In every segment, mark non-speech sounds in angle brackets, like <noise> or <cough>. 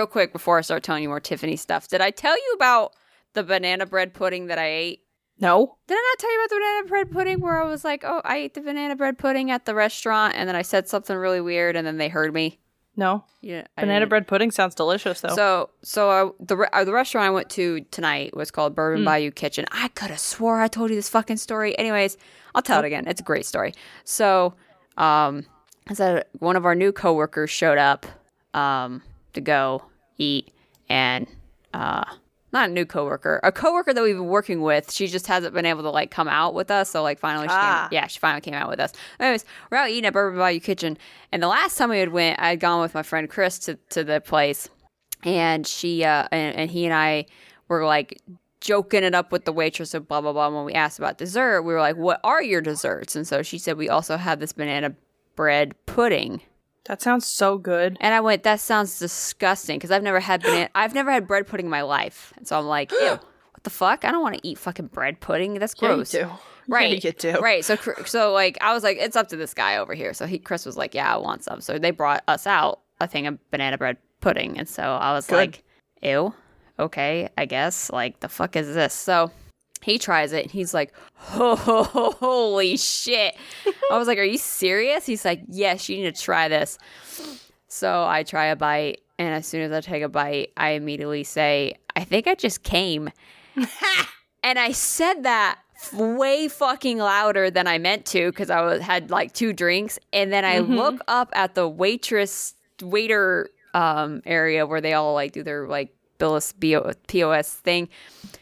real quick before I start telling you more Tiffany stuff. Did I tell you about the banana bread pudding that I ate? No. Did I not tell you about the banana bread pudding where I was like, oh, I ate the banana bread pudding at the restaurant and then I said something really weird and then they heard me? No. Yeah, Banana bread pudding sounds delicious though. So, so uh, the re- uh, the restaurant I went to tonight was called Bourbon Mm. Bayou Kitchen. I could have swore I told you this fucking story. Anyways, I'll tell it again. It's a great story. So, um, I said one of our new coworkers showed up, um, to go eat, and uh, not a new coworker, a coworker that we've been working with. She just hasn't been able to like come out with us. So like finally, she Ah. came, yeah, she finally came out with us. Anyways, we're out eating at Bourbon Bayou Kitchen, and the last time we had went, I had gone with my friend Chris to to the place, and she uh and, and he and I were like joking it up with the waitress of blah blah blah. When we asked about dessert, we were like, "What are your desserts?" And so she said, "We also have this banana bread pudding." That sounds so good. And I went, "That sounds disgusting," because I've never had banana. I've never had bread pudding in my life, and so I'm like, "Ew, what the fuck? I don't want to eat fucking bread pudding. That's gross." Yeah, you do. <laughs> Right. Yeah, you do. Right. So, so like, I was like, it's up to this guy over here. So he, Chris was like, yeah, I want some. So they brought us out a thing of banana bread pudding, and so I was Good. like, ew, okay, I guess. Like, the fuck is this? So he tries it, and he's like, holy shit. I was like, are you serious? He's like, yes, you need to try this. So I try a bite, and as soon as I take a bite, I immediately say, I think I just came. <laughs> and I said that way fucking louder than I meant to because I was had like two drinks, and then I look up at the waitress waiter um area where they all like do their like Billis POS thing.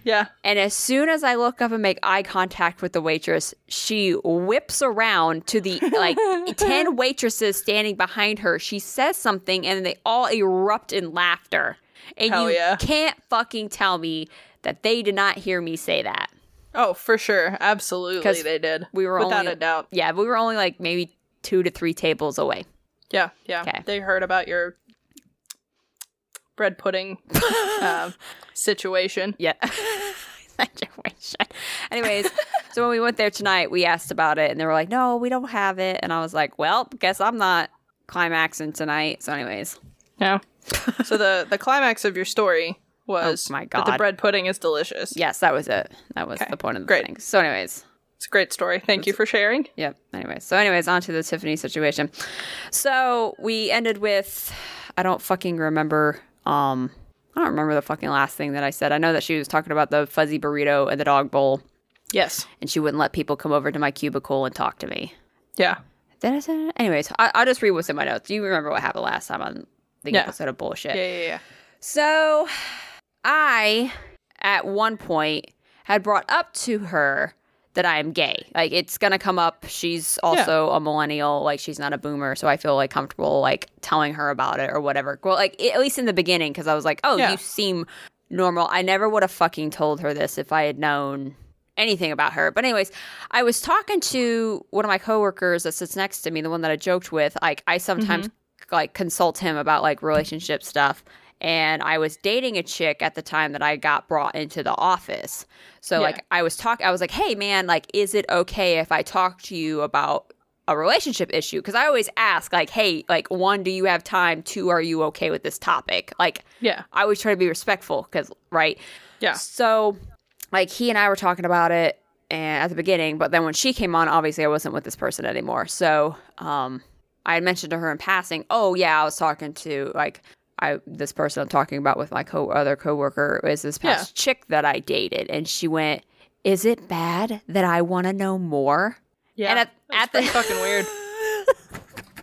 Yeah. And as soon as I look up and make eye contact with the waitress, she whips around to the like <laughs> 10 waitresses standing behind her. She says something and they all erupt in laughter. And Hell you yeah. can't fucking tell me that they did not hear me say that. Oh, for sure. Absolutely they did. we were Without only- a doubt. Yeah, we were only like maybe two to three tables away. Yeah, yeah. 'Kay. They heard about your bread pudding um, <laughs> situation. Yeah. <laughs> Situation. Anyways, <laughs> so when we went there tonight, we asked about it and they were like, no, we don't have it. And I was like, well, guess I'm not climaxing tonight. So, anyways, Yeah. so the the climax of your story was Oh my that the bread pudding is delicious. yes, that was it. That was Okay, the point of the great. thing. So, anyways, It's a great story. Thank you for sharing. Yep. Anyways, so anyways, on to the Tiffany situation. So we ended with I don't fucking remember. Um, I don't remember the fucking last thing that I said. I know that she was talking about the fuzzy burrito and the dog bowl, Yes. and she wouldn't let people come over to my cubicle and talk to me. Yeah. Did I that? Anyways, I, I'll just read what's in my notes. You remember what happened last time on the Yeah. episode of bullshit? Yeah, yeah, yeah. So I, at one point, had brought up to her that I am gay. Like it's gonna come up. She's also a millennial. Like she's not a boomer, so I feel like comfortable like telling her about it or whatever. Well, like at least in the beginning, because I was like, oh, Yeah. you seem normal. I never would have fucking told her this if I had known anything about her. But anyways, I was talking to one of my coworkers that sits next to me, the one that I joked with. Like I sometimes mm-hmm. like consult him about like relationship stuff. And I was dating a chick at the time that I got brought into the office. So Yeah. like I was talking I was like, "Hey man, like is it okay if I talk to you about a relationship issue?" Cuz I always ask like, "Hey, like one, do you have time? Two, are you okay with this topic?" Like Yeah. I always try to be respectful cuz right? Yeah. So, like, he and I were talking about it and at the beginning, but then when she came on, obviously I wasn't with this person anymore. So, um, I had mentioned to her in passing, "Oh yeah, I was talking to like I this person I'm talking about with my co other coworker is this past chick that I dated," and she went, "Is it bad that I want to know more?" Yeah. And at- That's at the- fucking weird. <laughs>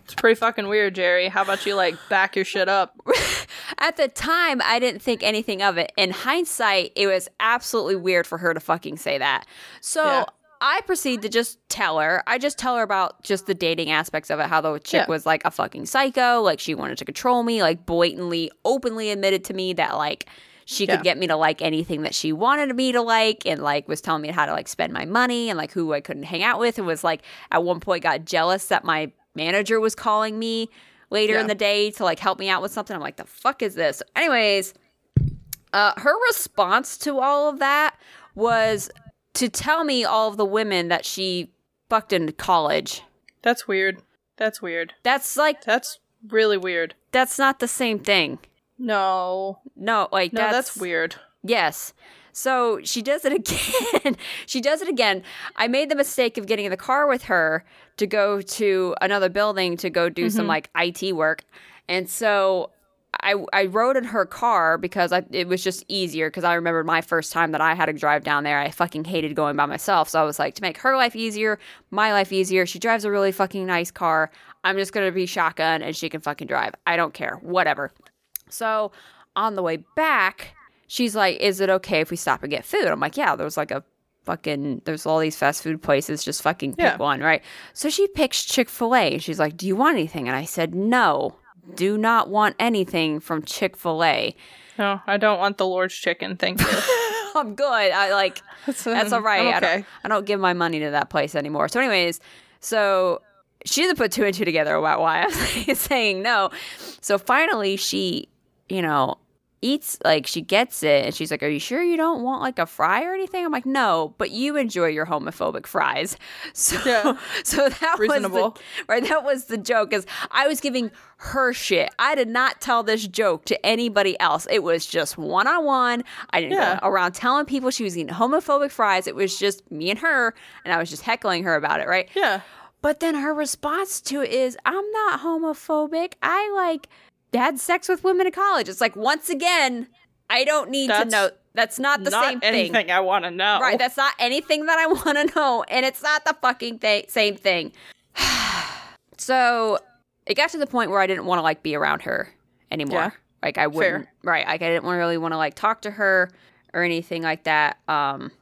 It's pretty fucking weird, Jerry. How about you like back your shit up? <laughs> At the time, I didn't think anything of it. In hindsight, it was absolutely weird for her to fucking say that. So Yeah. I proceed to just tell her. I just tell her about just the dating aspects of it, how the chick Yeah. was like a fucking psycho, like she wanted to control me, like blatantly, openly admitted to me that like she could get me to like anything that she wanted me to like and like was telling me how to like spend my money and like who I couldn't hang out with and was like at one point got jealous that my manager was calling me later in the day to like help me out with something. I'm like, the fuck is this? Anyways, uh, her response to all of that was to tell me all of the women that she fucked in college. That's weird. That's weird. That's like That's really weird. that's not the same thing. No. No, like No, that's, that's, weird. Yes. So she does it <laughs> again. she does it again. I made the mistake of getting in the car with her to go to another building to go do some mm-hmm. like IT work. And so I, I rode in her car because I, it was just easier because I remembered my first time that I had to drive down there. I fucking hated going by myself. So I was like, to make her life easier, my life easier, she drives a really fucking nice car. I'm just going to be shotgun and she can fucking drive. I don't care. Whatever. So on the way back, she's like, Is it okay if we stop and get food? I'm like, Yeah, there's like a fucking, there's all these fast food places. Just fucking pick Yeah. one, right? So she picks Chick fil A. And she's like, Do you want anything? And I said, No, do not want anything from Chick fil A. No, I don't want the Lord's chicken. Thank you. <laughs> I'm good. I like, that's all right. I'm I, okay. don't, I don't give my money to that place anymore. So, anyways, so she doesn't put two and two together about why I was <laughs> saying no. So finally, she, you know, eats like she gets it, and she's like, "Are you sure you don't want like a fry or anything?" I'm like, "No, but you enjoy your homophobic fries." <laughs> So, Yeah. <laughs> so that Reasonable. was the, right. That was the joke, is I was giving her shit. I did not tell this joke to anybody else. It was just one on one. I didn't Yeah. go around telling people she was eating homophobic fries. It was just me and her, and I was just heckling her about it, right? yeah. But then her response to it is, I'm not homophobic. I like had sex with women in college. It's like, once again, I don't need That's to know. That's not the Not same thing. anything I want to know. Right. That's not anything that I <laughs> want to know. And it's not the fucking th- same thing. <sighs> so it got to the point where I didn't want to like be around her anymore. Yeah. Like I wouldn't. Right. Like I didn't really want to like talk to her or anything like that. Um,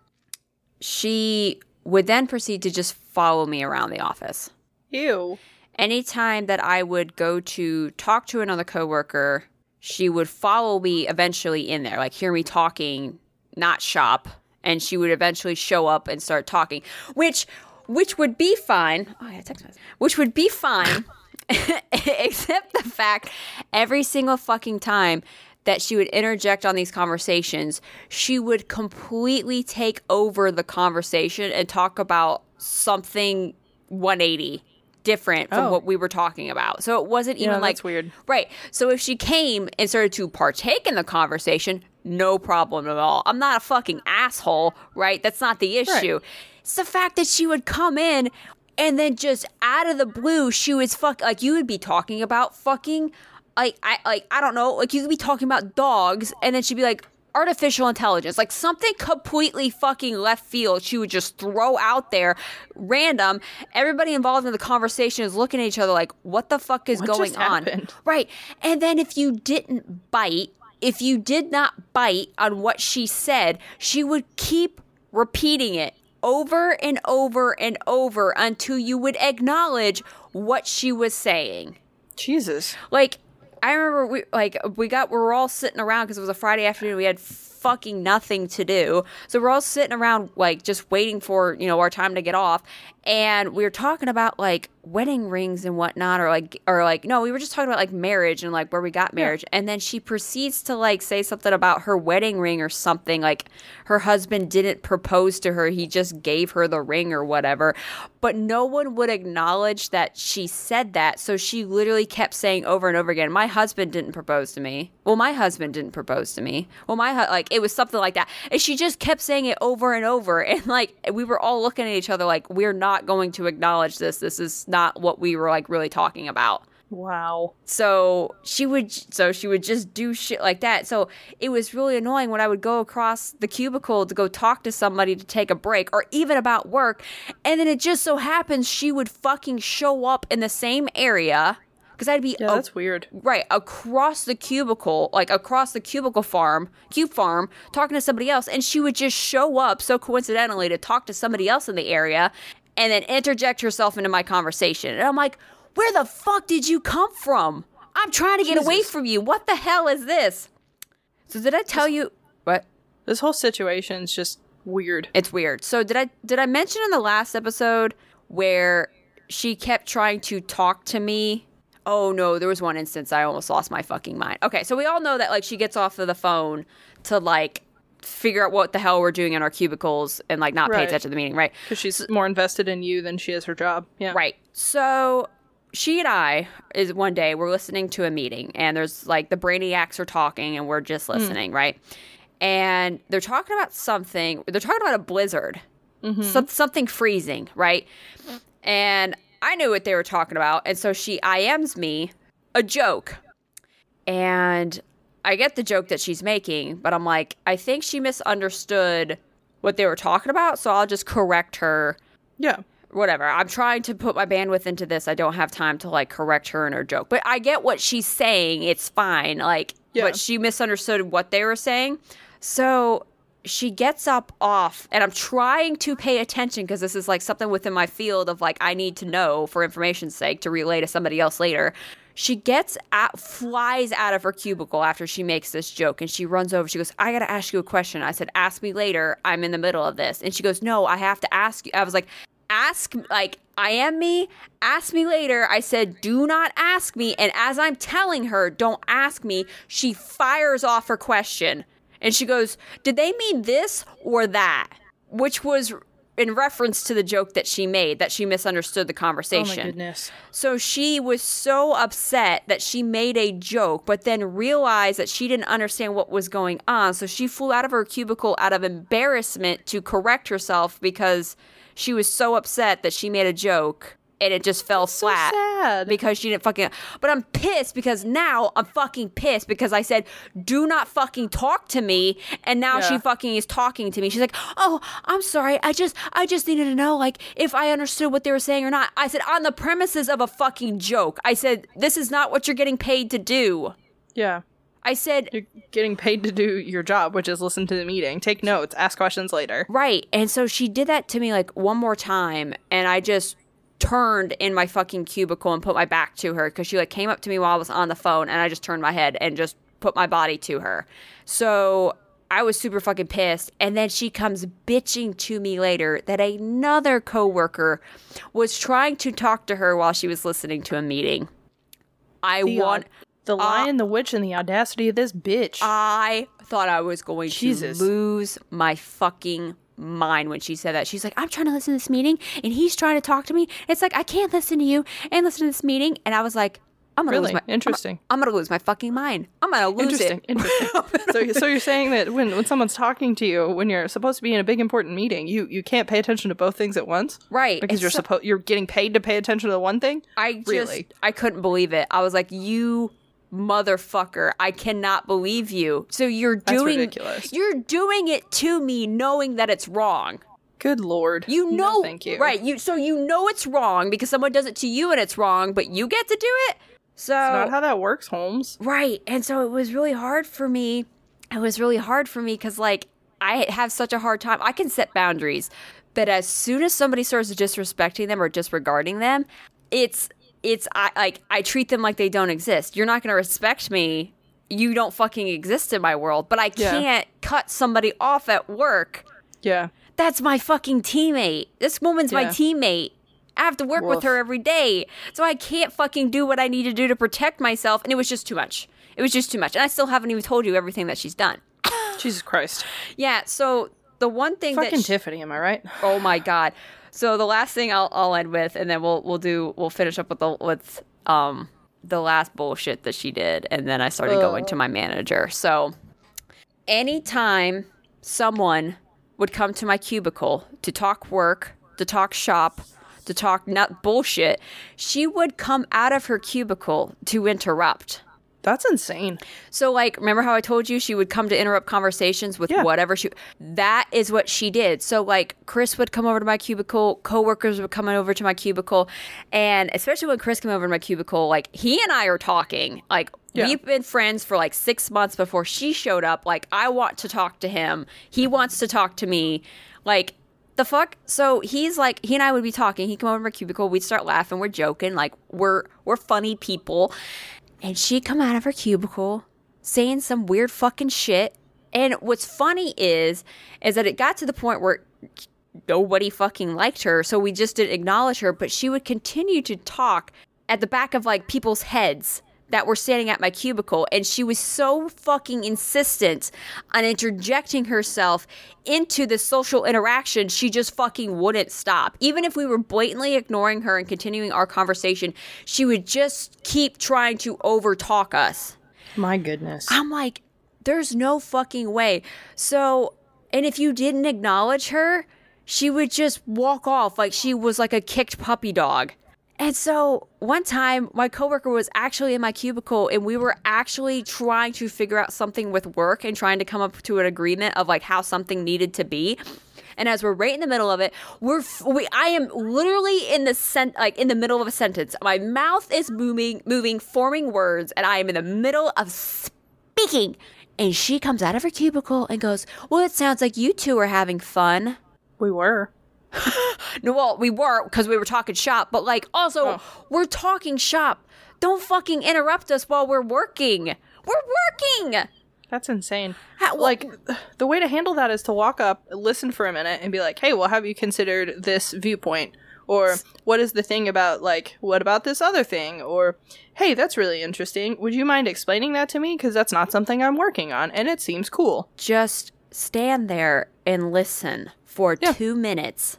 she would then proceed to just follow me around the office Ew. Anytime that I would go to talk to another coworker, she would follow me eventually in there, like hear me talking, not shop, and she would eventually show up and start talking, which which would be fine. Oh, text message. Which would be fine, <laughs> except the fact every single fucking time that she would interject on these conversations, she would completely take over the conversation and talk about something 180 different from Oh. what we were talking about. So it wasn't even Yeah, like that's weird. Right. So if she came and started to partake in the conversation, no problem at all. I'm not a fucking asshole, right? That's not the issue. It's the fact that she would come in and then just out of the blue, she was fuck like you would be talking about fucking like I like I don't know, like you could be talking about dogs and then she'd be like artificial intelligence, like something completely fucking left field. She would just throw out there random. Everybody involved in the conversation is looking at each other like, what the fuck is What going on? Right. And then if you didn't bite, if you did not bite on what she said, she would keep repeating it over and over and over until you would acknowledge what she was saying. Jesus. Like I remember we like we got we were all sitting around because it was a Friday afternoon. We had fucking nothing to do, so we're all sitting around like just waiting for you know our time to get off, and we were talking about like wedding rings and whatnot, or like or like no, we were just talking about like marriage and like where we got marriage, and then she proceeds to like say something about her wedding ring or something like her husband didn't propose to her, he just gave her the ring or whatever, but no one would acknowledge that she said that, so she literally kept saying over and over again, "My husband didn't propose to me." Well, my husband didn't propose to me. Well, my hu-, like it was something like that, and she just kept saying it over and over, and like we were all looking at each other like we're not going to acknowledge this. This is not what we were like really talking about Wow. so she would so she would just do shit like that so it was really annoying when i would go across the cubicle to go talk to somebody to take a break or even about work and then it just so happens she would fucking show up in the same area because i'd be Yeah, a- that's weird. right across the cubicle like across the cubicle farm cube farm talking to somebody else and she would just show up so coincidentally to talk to somebody else in the area and then interject herself into my conversation and i'm like where the fuck did you come from i'm trying to get away from you what the hell is this so did i tell you what This whole situation's just weird. it's weird. So did I did I mention in the last episode where she kept trying to talk to me? Oh no, there was one instance I almost lost my fucking mind. Okay, so we all know that like she gets off of the phone to like figure out what the hell we're doing in our cubicles and like not pay attention to the meeting, right? Because she's more invested in you than she is her job. Yeah. Right. So she and I is one day we're listening to a meeting and there's like the brainiacs are talking and we're just hmm. listening, right? And they're talking about something. They're talking about a blizzard, mm-hmm. some, something freezing, right? And I knew what they were talking about, and so she IMs me a joke, and I get the joke that she's making, but I'm like, I think she misunderstood what they were talking about, so I'll just correct her Yeah. whatever. I'm trying to put my bandwidth into this. I don't have time to like correct her in her joke. But I get what she's saying. It's fine. Like, Yeah. but she misunderstood what they were saying. So she gets up off, and I'm trying to pay attention because this is like something within my field of like I need to know for information's sake to relay to somebody else later. She gets out, flies out of her cubicle after she makes this joke, and she runs over. She goes, "I gotta ask you a question." I said, "Ask me later. I'm in the middle of this." And she goes, "No, I have to ask you." I was like, "Ask like I am me. Ask me later." I said, "Do not ask me." And as I'm telling her, "Don't ask me," she fires off her question, and she goes, "Did they mean this or that?" Which was in reference to the joke that she made that she misunderstood the conversation. Oh my goodness. So she was so upset that she made a joke, but then realized that she didn't understand what was going on. So she flew out of her cubicle out of embarrassment to correct herself because she was so upset that she made a joke and it just fell So flat sad. because she didn't fucking. But I'm pissed because now I'm fucking pissed because I said, "Do not fucking talk to me," and now she fucking is talking to me. She's like, "Oh, I'm sorry. I just, I just needed to know, like, if I understood what they were saying or not." I said, "On the premises of a fucking joke." I said, "This is not what you're getting paid to do." yeah. I said, You're getting paid to do your job, which is listen to the meeting, take notes, ask questions later. Right. And so she did that to me like one more time and I just turned in my fucking cubicle and put my back to her because she like came up to me while I was on the phone and I just turned my head and just put my body to her. So I was super fucking pissed. And then she comes bitching to me later that another coworker was trying to talk to her while she was listening to a meeting. I The, want the lion, the witch, and the audacity of this bitch. I thought I was going Jesus. to lose my fucking mind when she said that. She's like, I'm trying to listen to this meeting and he's trying to talk to me. It's like, I can't listen to you and listen to this meeting. And I was like, I'm gonna Really? lose my Interesting. I'm, I'm gonna lose my fucking mind. I'm gonna lose Interesting. it. Interesting. <laughs> so, so you're saying that when, when someone's talking to you, when you're supposed to be in a big important meeting, you, you can't pay attention to both things at once, Right. Because And you're so- supposed you're getting paid to pay attention to the one thing. I just Really? I couldn't believe it. I was like, you motherfucker, I cannot believe you. So you're doing ridiculous. you're doing it to me knowing that it's wrong. Good lord. You No, know, thank you. right? You so you know it's wrong because someone does it to you and it's wrong, but you get to do it. So Not how that works, Holmes. right, and so it was really hard for me. It was really hard for me because like I have such a hard time. I can set boundaries, but as soon as somebody starts disrespecting them or disregarding them, it's it's I like I treat them like they don't exist. You're not going to respect me. You don't fucking exist in my world. But I can't cut somebody off at work Yeah. that's my fucking teammate. This woman's my teammate. I have to work with her every day. So I can't fucking do what I need to do to protect myself. And it was just too much. It was just too much. And I still haven't even told you everything that she's done. Jesus Christ. <laughs> Yeah. So the one thing Fucking that. sh- Tiffany, am I right? oh my God. So the last thing I'll, I'll end with, and then we'll we'll do we'll finish up with the with um the last bullshit that she did, and then I started going to my manager. So anytime someone would come to my cubicle to talk work, to talk shop, to talk not bullshit, she would come out of her cubicle to interrupt. That's insane. So, like, remember how I told you she would come to interrupt conversations with Yeah. whatever she. That is what she did. So, like, Chris would come over to my cubicle, coworkers would come over to my cubicle, and especially when Chris came over to my cubicle, like, he and I are talking. Like, Yeah. we've been friends for like six months before she showed up. Like, I want to talk to him, he wants to talk to me. Like, the fuck? So he's like, he and I would be talking. He'd come over to my cubicle. We'd start laughing. We're joking. Like, we're we're funny people and she'd come out of her cubicle saying some weird fucking shit. And what's funny is, is that it got to the point where nobody fucking liked her, so we just didn't acknowledge her. But she would continue to talk at the back of like people's heads that were standing at my cubicle and she was so fucking insistent on interjecting herself into the social interaction she just fucking wouldn't stop. Even if we were blatantly ignoring her and continuing our conversation she would just keep trying to overtalk us. My goodness. i'm like there's no fucking way. So and if you didn't acknowledge her she would just walk off like she was like a kicked puppy dog and so one time, my coworker was actually in my cubicle, and we were actually trying to figure out something with work and trying to come up to an agreement of like how something needed to be. And as we're right in the middle of it, we're we I am literally in the sent like in the middle of a sentence. My mouth is moving, moving, forming words, and I am in the middle of speaking. And she comes out of her cubicle and goes, "Well, it sounds like you two are having fun." we were. No, <laughs> well, we were because we were talking shop, but like also Oh. we're talking shop. Don't fucking interrupt us while we're working. We're working. That's insane. How- like <sighs> the way to handle that is to walk up, listen for a minute, and be like, "Hey, well, have you considered this viewpoint?" Or what is the thing about like what about this other thing? Or hey, that's really interesting. Would you mind explaining that to me? Because that's not something I'm working on, and it seems cool. Just stand there and listen for Yeah. two minutes,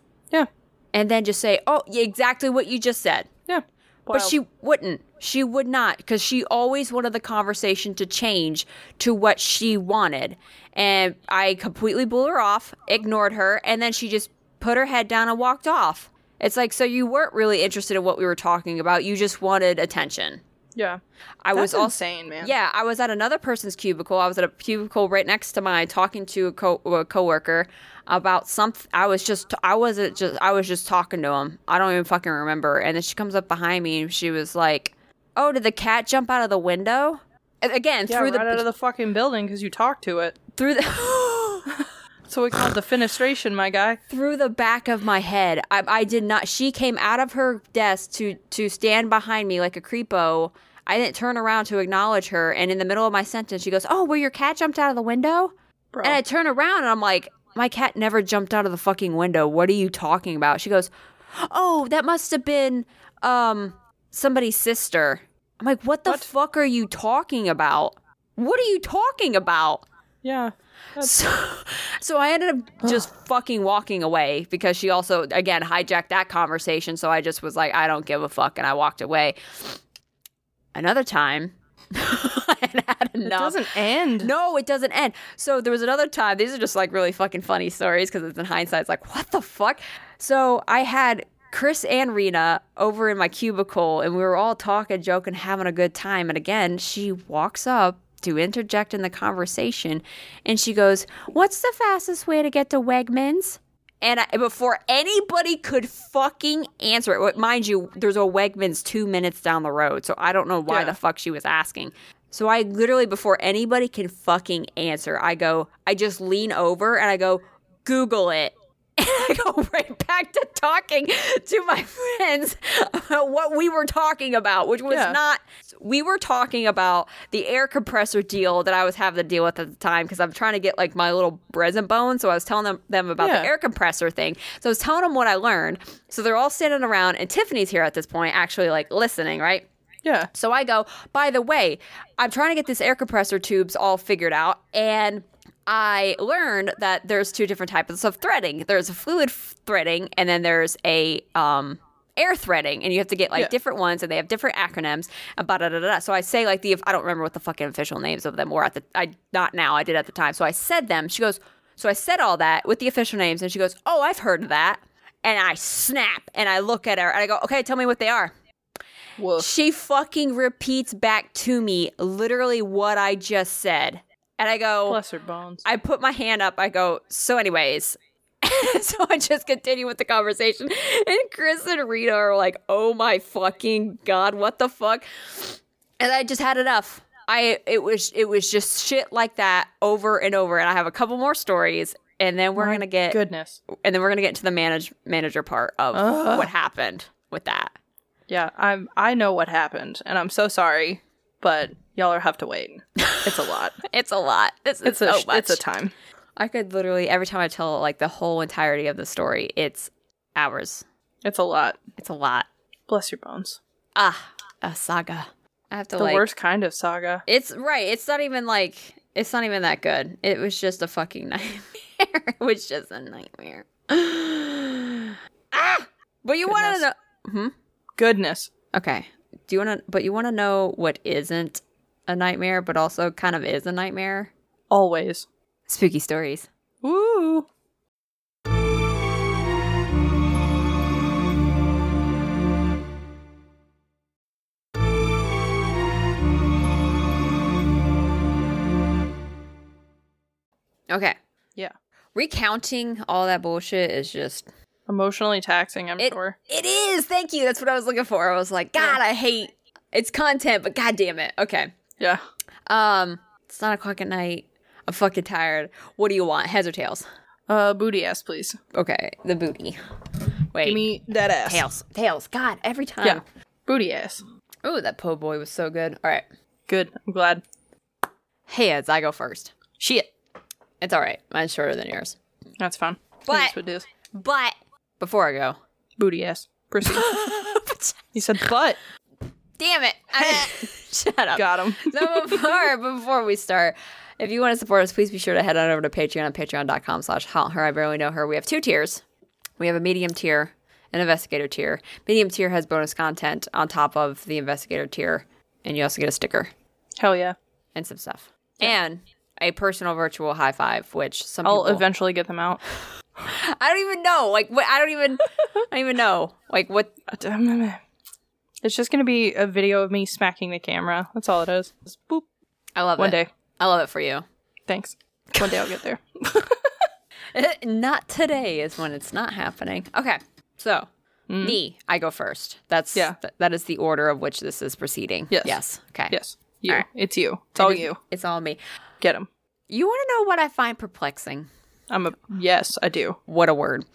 and then just say, "Oh, yeah, exactly what you just said." yeah. But she wouldn't. She would not because she always wanted the conversation to change to what she wanted. And I completely blew her off, ignored her, and then she just put her head down and walked off. It's like, so you weren't really interested in what we were talking about. You just wanted attention. yeah. I That's was also insane, man. yeah, I was at another person's cubicle. I was at a cubicle right next to mine, talking to a, co- a coworker about something. I was just, I wasn't just, I was just talking to him. I don't even fucking remember. And then she comes up behind me and she was like, "Oh, did the cat jump out of the window?" And again, Yeah, through right the out of the fucking building because you talked to it. through the. <laughs> So we call it the fenestration, my guy. through the back of my head. I, I did not. She came out of her desk to to stand behind me like a creepo. I didn't turn around to acknowledge her, and in the middle of my sentence, she goes, "Oh, where your cat jumped out of the window?" Bro. And I turn around and I'm like, "My cat never jumped out of the fucking window. What are you talking about?" She goes, "Oh, that must have been um somebody's sister." I'm like, "What the What? fuck are you talking about? What are you talking about?" yeah. So, so I ended up just <sighs> fucking walking away because she also, again, hijacked that conversation. So I just was like, I don't give a fuck. And I walked away. Another time, I had had <laughs> It enough. doesn't end. No, it doesn't end. So there was another time. These are just like really fucking funny stories because it's in hindsight. It's like, what the fuck? So I had Chris and Rena over in my cubicle, and we were all talking, joking, having a good time. And again, she walks up to interject in the conversation, and she goes, "What's the fastest way to get to Wegmans?" And I, before anybody could fucking answer it, mind you, there's a Wegmans two minutes down the road, so I don't know why Yeah. the fuck she was asking. So I literally, before anybody can fucking answer, I go, I just lean over and I go, Google it. <laughs> And I go right back to talking to my friends about what we were talking about, which was Yeah. not, we were talking about the air compressor deal that I was having to deal with at the time because I'm trying to get like my little resin bone. So I was telling them, them about Yeah. the air compressor thing. So I was telling them what I learned. So they're all standing around, and Tiffany's here at this point, actually like listening, right? Yeah. So I go, by the way, I'm trying to get this air compressor tubes all figured out. And I learned that there's two different types of threading. There's a fluid f- threading, and then there's a um, air threading, and you have to get like Yeah. different ones, and they have different acronyms. And da da da da. So I say like the I don't remember what the fucking official names of them were at the I not now I did at the time. So I said them. She goes, so I said all that with the official names, and she goes, oh I've heard of that. And I snap and I look at her and I go, okay, tell me what they are. Woof. She fucking repeats back to me literally what I just said. And I go, Bless her bones. I put my hand up. I go, so, anyways. <laughs> so I just continue with the conversation. And Chris and Rita are like, oh my fucking God, what the fuck? And I just had enough. I it was it was just shit like that over and over. And I have a couple more stories, and then we're My gonna get Goodness. and then we're gonna get to the manage manager part of Ugh. what happened with that. Yeah, I'm. I know what happened, and I'm so sorry, but y'all are have to wait. It's a lot. <laughs> It's a lot. This is It's a. so much. It's a time. I could literally every time I tell like the whole entirety of the story, it's hours. It's a lot. It's a lot. Bless your bones. Ah, a saga. I have to The like. worst kind of saga. It's right. It's not even like. It's not even that good. It was just a fucking <laughs> nightmare. it was just a nightmare. <gasps> ah! But you want to know. Hmm? Goodness. Okay. Do you want to? But you want to know what isn't a nightmare, but also kind of is a nightmare? Always. Spooky stories. Woo! Okay. Yeah. Recounting all that bullshit is just Emotionally taxing, I'm It- sure. It is. Thank you. That's what I was looking for. I was like, God, I hate it's content, but god damn it. Okay. Yeah. Um, it's nine o'clock at night. I'm fucking tired. What do you want? Heads or tails? Uh, booty ass, please. Okay, the booty. Wait, Give me that ass. tails. Tails. God, every time. Yeah. Booty ass. Oh, that po' boy was so good. All right. Good. I'm glad. Heads. I go first. Shit. It's all right. Mine's shorter than yours. That's fine. But- That's what it is. But before I go, Booty ass. Proceed. <laughs> he said, but. damn it. I- <laughs> shut up. Got him. so <laughs> before before we start, if you want to support us, please be sure to head on over to Patreon at patreon.com slash haunt her. I barely know her. We have two tiers. We have a medium tier, an investigator tier. Medium tier has bonus content on top of the investigator tier, and you also get a sticker Hell yeah. and some stuff. And a personal virtual high five, which some I'll people eventually get them out. I don't even know. Like what I don't even I don't even know. Like what <laughs> It's just gonna be a video of me smacking the camera. That's all it is. Just boop. I love One it. One day. I love it for you. Thanks. One day I'll get there. <laughs> <laughs> not today is when it's not happening. Okay, so mm-hmm. me, I go first. That's. Yeah. th- that is the order of which this is proceeding. Yes. Yes. Okay. Yes. You. All right. It's you. It's all It is- you. It's all me. Get him. You want to know what I find perplexing? I'm a yes, I do. What a word.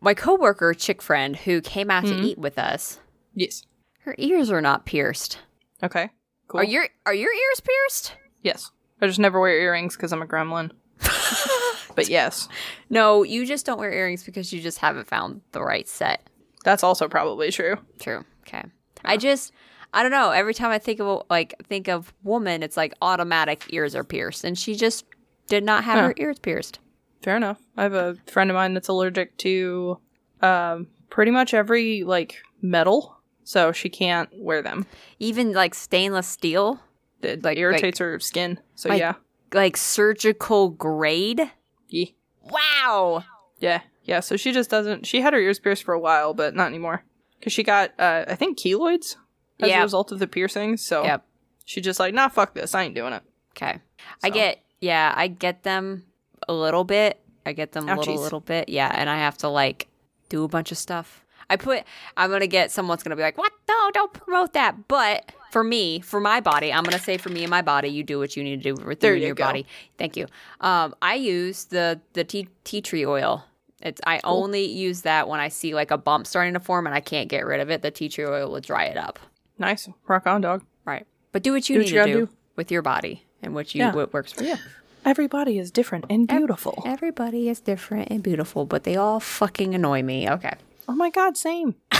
My coworker, chick friend, who came out Mm-hmm. to eat with us, Yes. her ears are not pierced. Okay. Cool. Are your are your ears pierced? Yes. I just never wear earrings because I'm a gremlin. <laughs> but yes, No, you just don't wear earrings because you just haven't found the right set. that's also probably true. True. Okay. I just I don't know. Every time I think of like think of woman, it's like automatic ears are pierced, and she just did not have her ears pierced. Fair enough. I have a friend of mine that's allergic to um, pretty much every like metal, so she can't wear them. Even like stainless steel, It Like- irritates her skin. So Like- yeah, like surgical grade. yeah, Wow. yeah, yeah. So she just doesn't. She had her ears pierced for a while, but not anymore because she got uh, I think keloids as Yep. a result of the piercings. So Yep. she just like nah, fuck this. I ain't doing it. Okay. I get yeah, I get them a little bit. I get them a little Ouchies. little bit. Yeah, and I have to like do a bunch of stuff. I put I'm gonna get someone's gonna be like, What? No, don't promote that. But for me, for my body, I'm gonna say for me and my body, you do what you need to do with you your go. body. Thank you. Um, I use the the tea tea tree oil. It's I only use that when I see like a bump starting to form and I can't get rid of it. The tea tree oil will dry it up. Nice, rock on, dog. Right. But do what you Do what need you to do, do. with your body and what you Yeah. what works for you. Everybody is different and beautiful. Everybody is different and beautiful, but they all fucking annoy me. Okay. Oh my god, same. <laughs>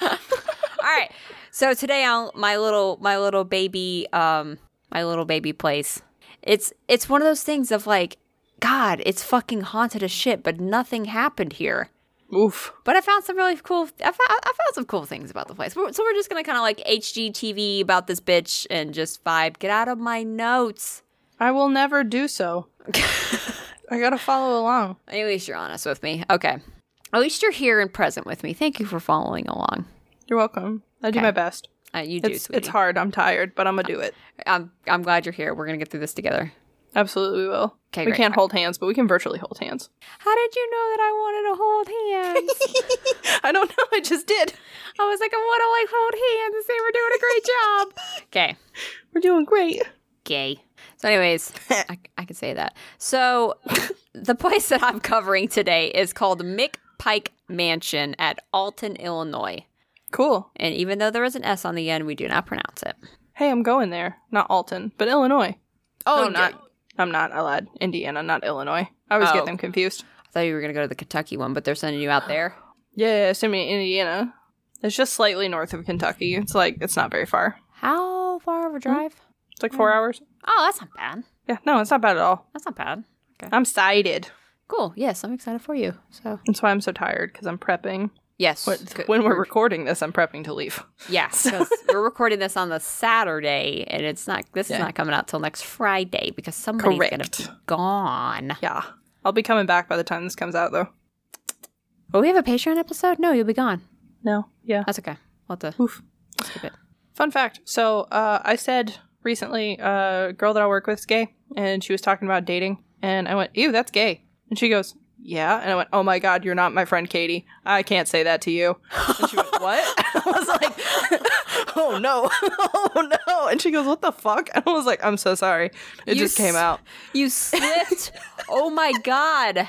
All right. So today on my little my little baby um my little baby place. It's it's one of those things of like god, it's fucking haunted as shit, but nothing happened here. Oof. But I found some really cool I found, I found some cool things about the place. So we're just going to kind of like HGTV about this bitch and just vibe. Get out of my notes. I will never do so. <laughs> I gotta follow along. At least you're honest with me. Okay. At least you're here and present with me. Thank you for following along. You're welcome. I do my best. Uh, you do, It's sweetie. it's hard. I'm tired, but I'm gonna do it. I'm I'm glad you're here. We're gonna get through this together. Absolutely, we will. 'Kay, we great. can't hold hands, but we can virtually hold hands. How did you know that I wanted to hold hands? <laughs> I don't know. I just did. I was like, I want to like hold hands and say we're doing a great job. <laughs> Okay. We're doing great. Gay. So, anyways, <laughs> I, I can say that. So, the place that I'm covering today is called Mick Pike Mansion at Alton, Illinois. Cool. And even though there is an S on the end, we do not pronounce it. Hey, I'm going there. Not Alton, but Illinois. Oh, no, not. I'm not. I lied. Indiana, not Illinois. I always Oh. get them confused. I thought you were gonna go to the Kentucky one, but they're sending you out there. <gasps> Yeah, send me to Indiana. It's just slightly north of Kentucky. It's like it's not very far. How far of a drive? It's like four hours. Oh, that's not bad. Yeah, no, it's not bad at all. That's not bad. Okay. I'm excited. Cool. Yes, I'm excited for you. So That's why I'm so tired because I'm prepping. yes, What, good- when we're recording this, I'm prepping to leave. yeah, <laughs> 'cause we're recording this on the Saturday, and it's not. This Yeah. is not coming out till next Friday because somebody's Correct. gonna be gone. Yeah, I'll be coming back by the time this comes out, though. Will we have a Patreon episode? No, you'll be gone. No, yeah. That's okay. We'll have to Oof. skip it. Fun fact. So, uh, I said recently, a girl that I work with is gay, and she was talking about dating, and I went, "Ew, that's gay," and she goes. Yeah, and I went, "Oh my god, you're not my friend Katie. I can't say that to you." And she went, "What?" <laughs> I was like, <laughs> "Oh no, <laughs> oh no!" And she goes, "What the fuck?" And I was like, "I'm so sorry. It You just came s- out." You slipped. oh my god.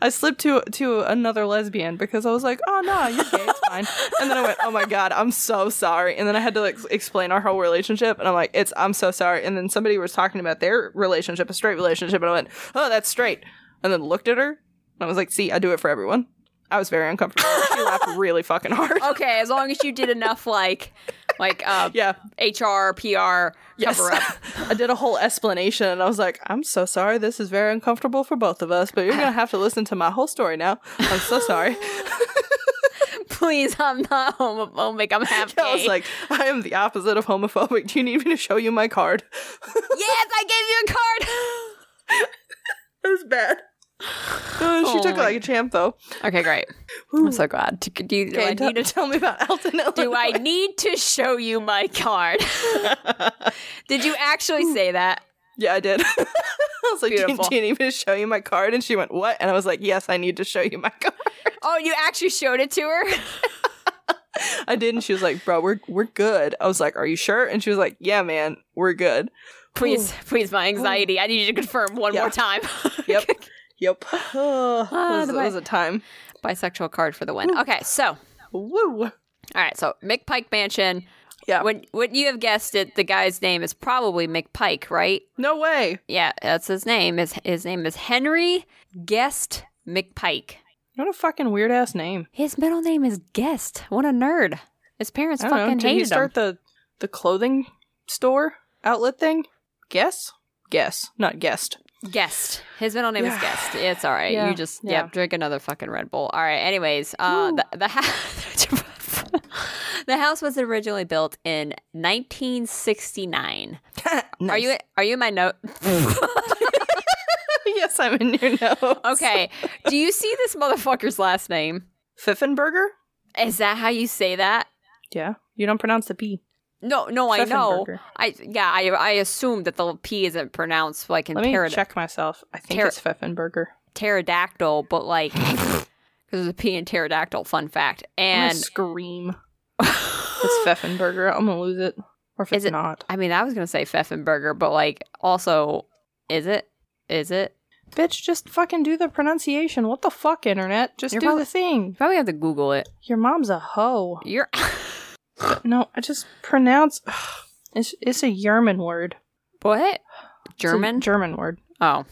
I slipped to to another lesbian because I was like, "Oh no, you're gay, it's fine." And then I went, "Oh my god, I'm so sorry." And then I had to like explain our whole relationship, and I'm like, "It's I'm so sorry." And then somebody was talking about their relationship, a straight relationship, and I went, "Oh, that's straight." And then looked at her, and I was like, "See, I do it for everyone." I was very uncomfortable. she laughed really fucking hard. Okay, as long as you did enough, like, like uh, Yeah, HR, PR, yes. cover up. <laughs> I did a whole explanation, and I was like, "I'm so sorry. This is very uncomfortable for both of us, but you're gonna have to listen to my whole story now. I'm so sorry." <laughs> Please, I'm not homophobic. I'm half gay. I was like, I am the opposite of homophobic. Do you need me to show you my card? <laughs> yes, I gave you a card. It was bad. Uh, she Oh took it like a champ, though. okay, great. I'm so glad. Do, do, you- do Okay, I t- need to <laughs> tell me about <laughs> Elton. do I need to show you my card? <laughs> Did you actually say that? Yeah, I did. I was like, do you, Beautiful. do you need me to show you my card? And she went, what? And I was like, yes, I need to show you my card. Oh, you actually showed it to her? I did, and she was like, bro, we're we're good. I was like, are you sure? And she was like, yeah, man, we're good. Please, please, my anxiety. I need you to confirm one Yeah. more time. Yep. Yep. <sighs> Oh, Ah, it was, it was a time. Bisexual card for the win. Okay, so Woo. all right, so McPike Mansion. Yeah. When would you have guessed it? The guy's name is probably McPike, right? no way. Yeah, that's his name. His his name is Henry Guest McPike. What a fucking weird ass name. His middle name is Guest. What a nerd. His parents don't know. fucking Did he hated start him. the the clothing store outlet thing? Guess? Guess, not guest. Guest. His middle name is Yeah. Guest. <sighs> It's all right. Yeah, You just yeah. yep, drink another fucking Red Bull. All right. Anyways, uh, the the, ha- <laughs> the house was originally built in 1969. <laughs> Are you are you in my note? <laughs> yes, I'm in your notes. Okay. Do you see this motherfucker's last name? Pfiffenberger? Is that how you say that? Yeah. You don't pronounce the P. No, no, I know. I yeah, I I assume that the P isn't pronounced like in Let me pterod- check myself. I think Pter- it's Pfeffenberger. pterodactyl, but like <laughs> because there's a P in pterodactyl. Fun fact. And scream. <laughs> it's Pfeffenberger. I'm gonna lose it. Or if Is it's it- not. I mean, I was gonna say Pfeffenberger, but like also, is it? Is it? Bitch, just fucking do the pronunciation. What the fuck, internet? Just You're do the thing. You probably have to Google it. Your mom's a hoe. You're <laughs> No, I just pronounce. It's it's a German word. what? German? German word. Oh,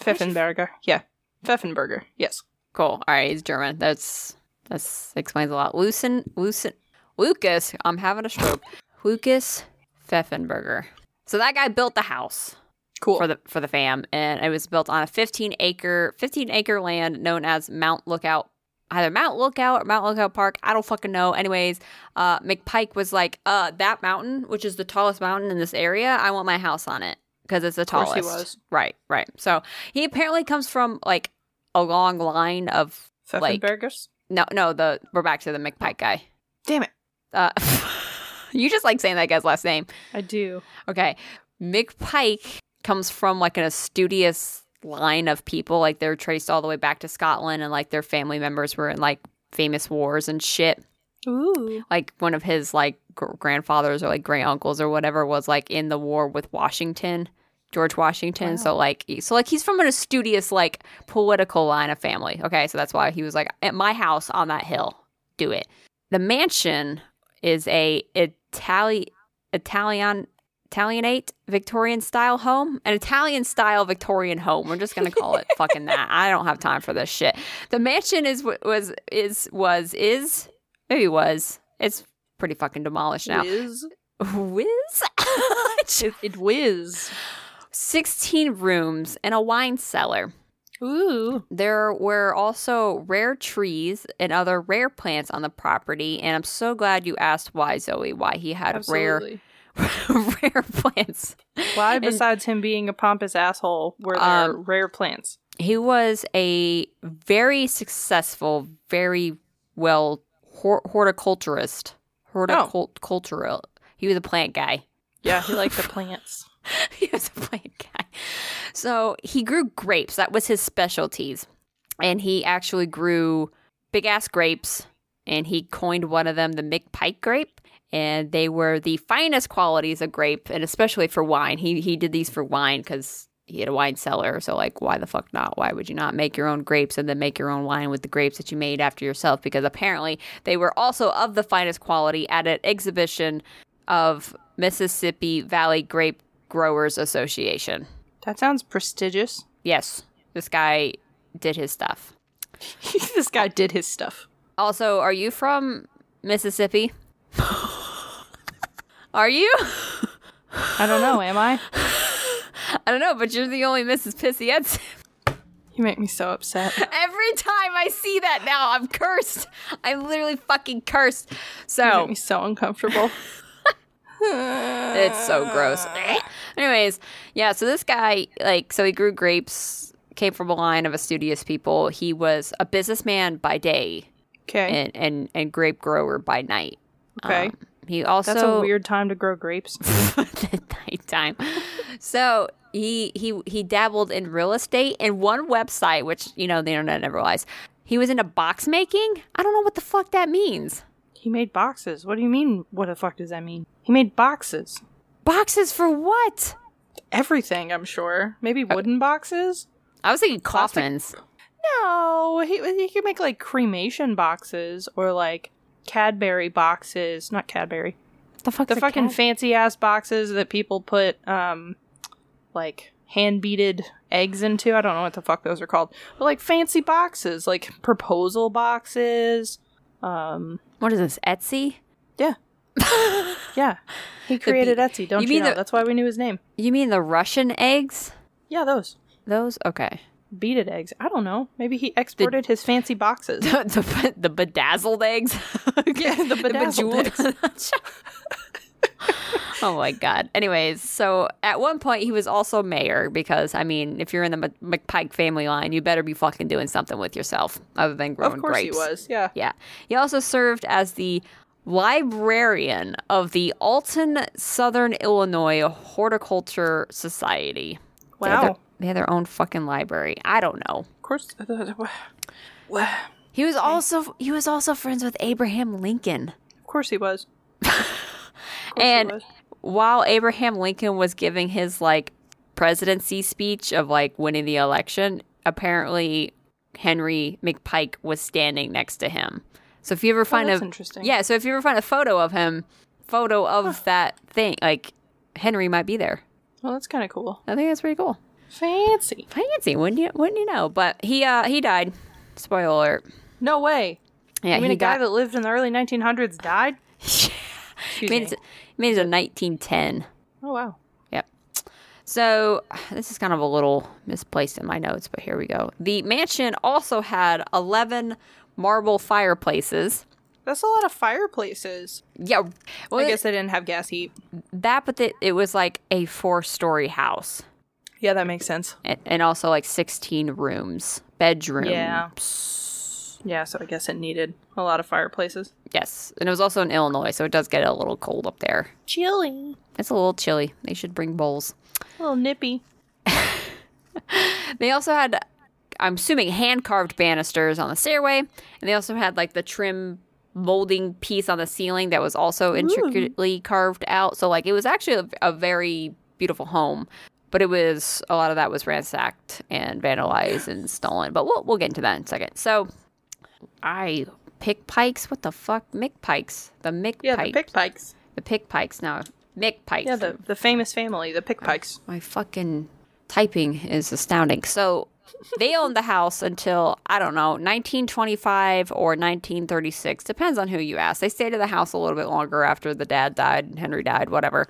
Pfeffenberger. Yeah. Pfeffenberger. Yes. cool. All right, he's German. That's that's explains a lot. Lucen, Lucen, Lucas. I'm having a stroke. Lucas Pfeffenberger. So that guy built the house. Cool. for the for the fam, and it was built on a 15 acre 15 acre land known as Mount Lookout. Either Mount Lookout or Mount Lookout Park. I don't fucking know. Anyways, uh, McPike was like, uh, that mountain, which is the tallest mountain in this area, I want my house on it because it's the tallest. he was. Right, right. So he apparently comes from like a long line of like Pfeffenbergers. no, no. The we're back to the McPike guy. Damn it. Uh, <laughs> you just like saying that guy's last name. I do. Okay. McPike comes from like an studious line of people. Like they're traced all the way back to Scotland and like their family members were in like famous wars and shit. Ooh. Like one of his like gr- grandfathers or like great uncles or whatever was like in the war with Washington, George Washington. So like so like he's from an studious like political line of family. Okay, so that's why he was like at my house on that hill. Do it. The mansion is a Itali Italian Italianate Victorian style home, an Italian style Victorian home. We're just gonna call it <laughs> fucking that. I don't have time for this shit. The mansion is was is was is maybe was it's pretty fucking demolished now. Is whiz. <laughs> It, it whiz. 16 rooms and a wine cellar. Ooh. There were also rare trees and other rare plants on the property, and I'm so glad you asked why, Zoe, why he had Absolutely. rare <laughs> rare plants. Why, besides him being a pompous asshole, were there Um, rare plants? He was a very successful, very well hor- horticulturist. Horticultural. He was a plant guy. Yeah, he liked the <laughs> plants. he was a plant guy. So he grew grapes. That was his specialties. And he actually grew big ass grapes. And he coined one of them the McPike grape. And they were the finest qualities of grape, and especially for wine. He he did these for wine because he had a wine cellar. So like, why the fuck not? Why would you not make your own grapes and then make your own wine with the grapes that you made after yourself? Because apparently they were also of the finest quality at an exhibition of Mississippi Valley Grape Growers Association. That sounds prestigious. Yes, this guy did his stuff. <laughs> this guy did his stuff. Also, are you from Mississippi? <laughs> are you? I don't know, am I? <laughs> I don't know, but you're the only Mrs. Pissy Edson. You make me so upset. Every time I see that now, I'm cursed. I'm literally fucking cursed. You So make me so uncomfortable. <laughs> <laughs> It's so gross. Anyways, yeah, so this guy, like, so he grew grapes, came from a line of studious people. He was a businessman by day Okay. and, and, and grape grower by night. Okay. Um, he also That's a weird time to grow grapes. <laughs> at nighttime. So he he he dabbled in real estate and one website, which you know the internet never lies. He was into box making. I don't know what the fuck that means. He made boxes. What do you mean? What the fuck does that mean? He made boxes. Boxes for what? Everything, I'm sure. Maybe uh, wooden boxes? I was thinking coffins. No, he he could make like cremation boxes or like Cadbury boxes. Not Cadbury. The fuck? The fucking fancy ass boxes that people put um like hand beaded eggs into. I don't know what the fuck those are called. But like fancy boxes, like proposal boxes. Um what is this? Etsy? yeah. <laughs> yeah. He created Etsy, don't you you, know? the- That's why we knew his name. You mean the Russian eggs? Yeah, those. Those? Okay. Beaded eggs. I don't know. Maybe he exported his fancy boxes. <laughs> The <laughs> the, the bedazzled eggs. Yeah, the bedazzled eggs. <laughs> oh my god. Anyways, so at one point he was also mayor because I mean, if you're in the Mc- McPike family line, you better be fucking doing something with yourself other than growing of course grapes. he was. Yeah. Yeah. He also served as the librarian of the Alton Southern Illinois Horticulture Society. Wow. They had their own fucking library. I don't know. Of course. <laughs> He was also he was also friends with Abraham Lincoln. Of course he was. <laughs> Course he And was. while Abraham Lincoln was giving his like presidency speech of like winning the election, apparently Henry McPike was standing next to him. So if you ever oh, find Oh, that's a interesting. yeah, so if you ever find a photo of him, photo of that thing, like Henry might be there. Well, that's kind of cool. I think that's pretty cool. Fancy. Fancy, wouldn't you? Wouldn't you know? But he uh he died. Spoiler alert. No way. Yeah, I mean, a guy got that lived in the early 1900s died? <laughs> Excuse made me. it, made it in 1910. Oh, wow. Yep. So this is kind of a little misplaced in my notes, but here we go. The mansion also had 11 marble fireplaces. That's a lot of fireplaces. Yeah, well, I guess they didn't have gas heat. that, but the, it was like a four-story house, Yeah, that makes sense. and, and also like 16 rooms, bedrooms. Yeah. Yeah, so I guess it needed a lot of fireplaces. Yes, and it was also in Illinois, so it does get a little cold up there. Chilly. It's a little chilly. They should bring bowls. A little nippy. <laughs> They also had, I'm assuming, hand carved banisters on the stairway, and they also had like the trim molding piece on the ceiling that was also intricately carved out. So like it was actually a, a very beautiful home, but it was a lot of that was ransacked and vandalized and stolen. But we'll we'll get into that in a second. So I pick pikes. What the fuck, Mick Pikes? The Mick Yeah, Pike. the pickpikes. the pick pikes now. Mick Pikes. Yeah, the, the famous family, the pickpikes. My fucking typing is astounding. So they owned the house until I don't know 1925 or 1936, depends on who you ask. They stayed in the house a little bit longer after the dad died, Henry died, whatever.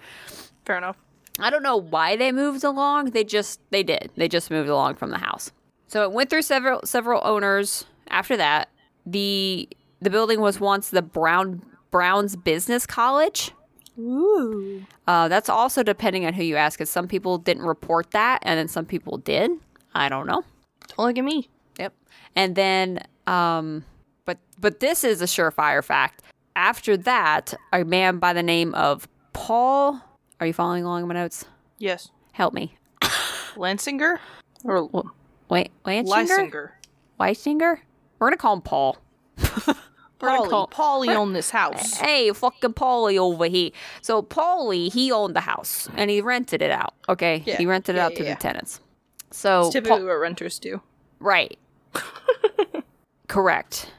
Fair enough. I don't know why they moved along. They just they did. They just moved along from the house. So it went through several several owners. After that, the the building was once the Brown Browns Business College. Ooh. Uh, that's also depending on who you ask, because some people didn't report that, and then some people did. I don't know. Don't look at me. Yep. And then, um, but but this is a surefire fact. After that, a man by the name of Paul. Are you following along in my notes? Yes. Help me. Lansinger? Or Wait, Lansinger? Lysinger? Weisinger? We're gonna call him Paul. <laughs> We're gonna Paulie. call- Paulie owned this house. Hey, fucking Paulie over here. So Paulie, he owned the house and he rented it out. Okay, Yeah. he rented it out yeah, to yeah. the tenants. So It's typically Paul- what renters do. right, <laughs> correct.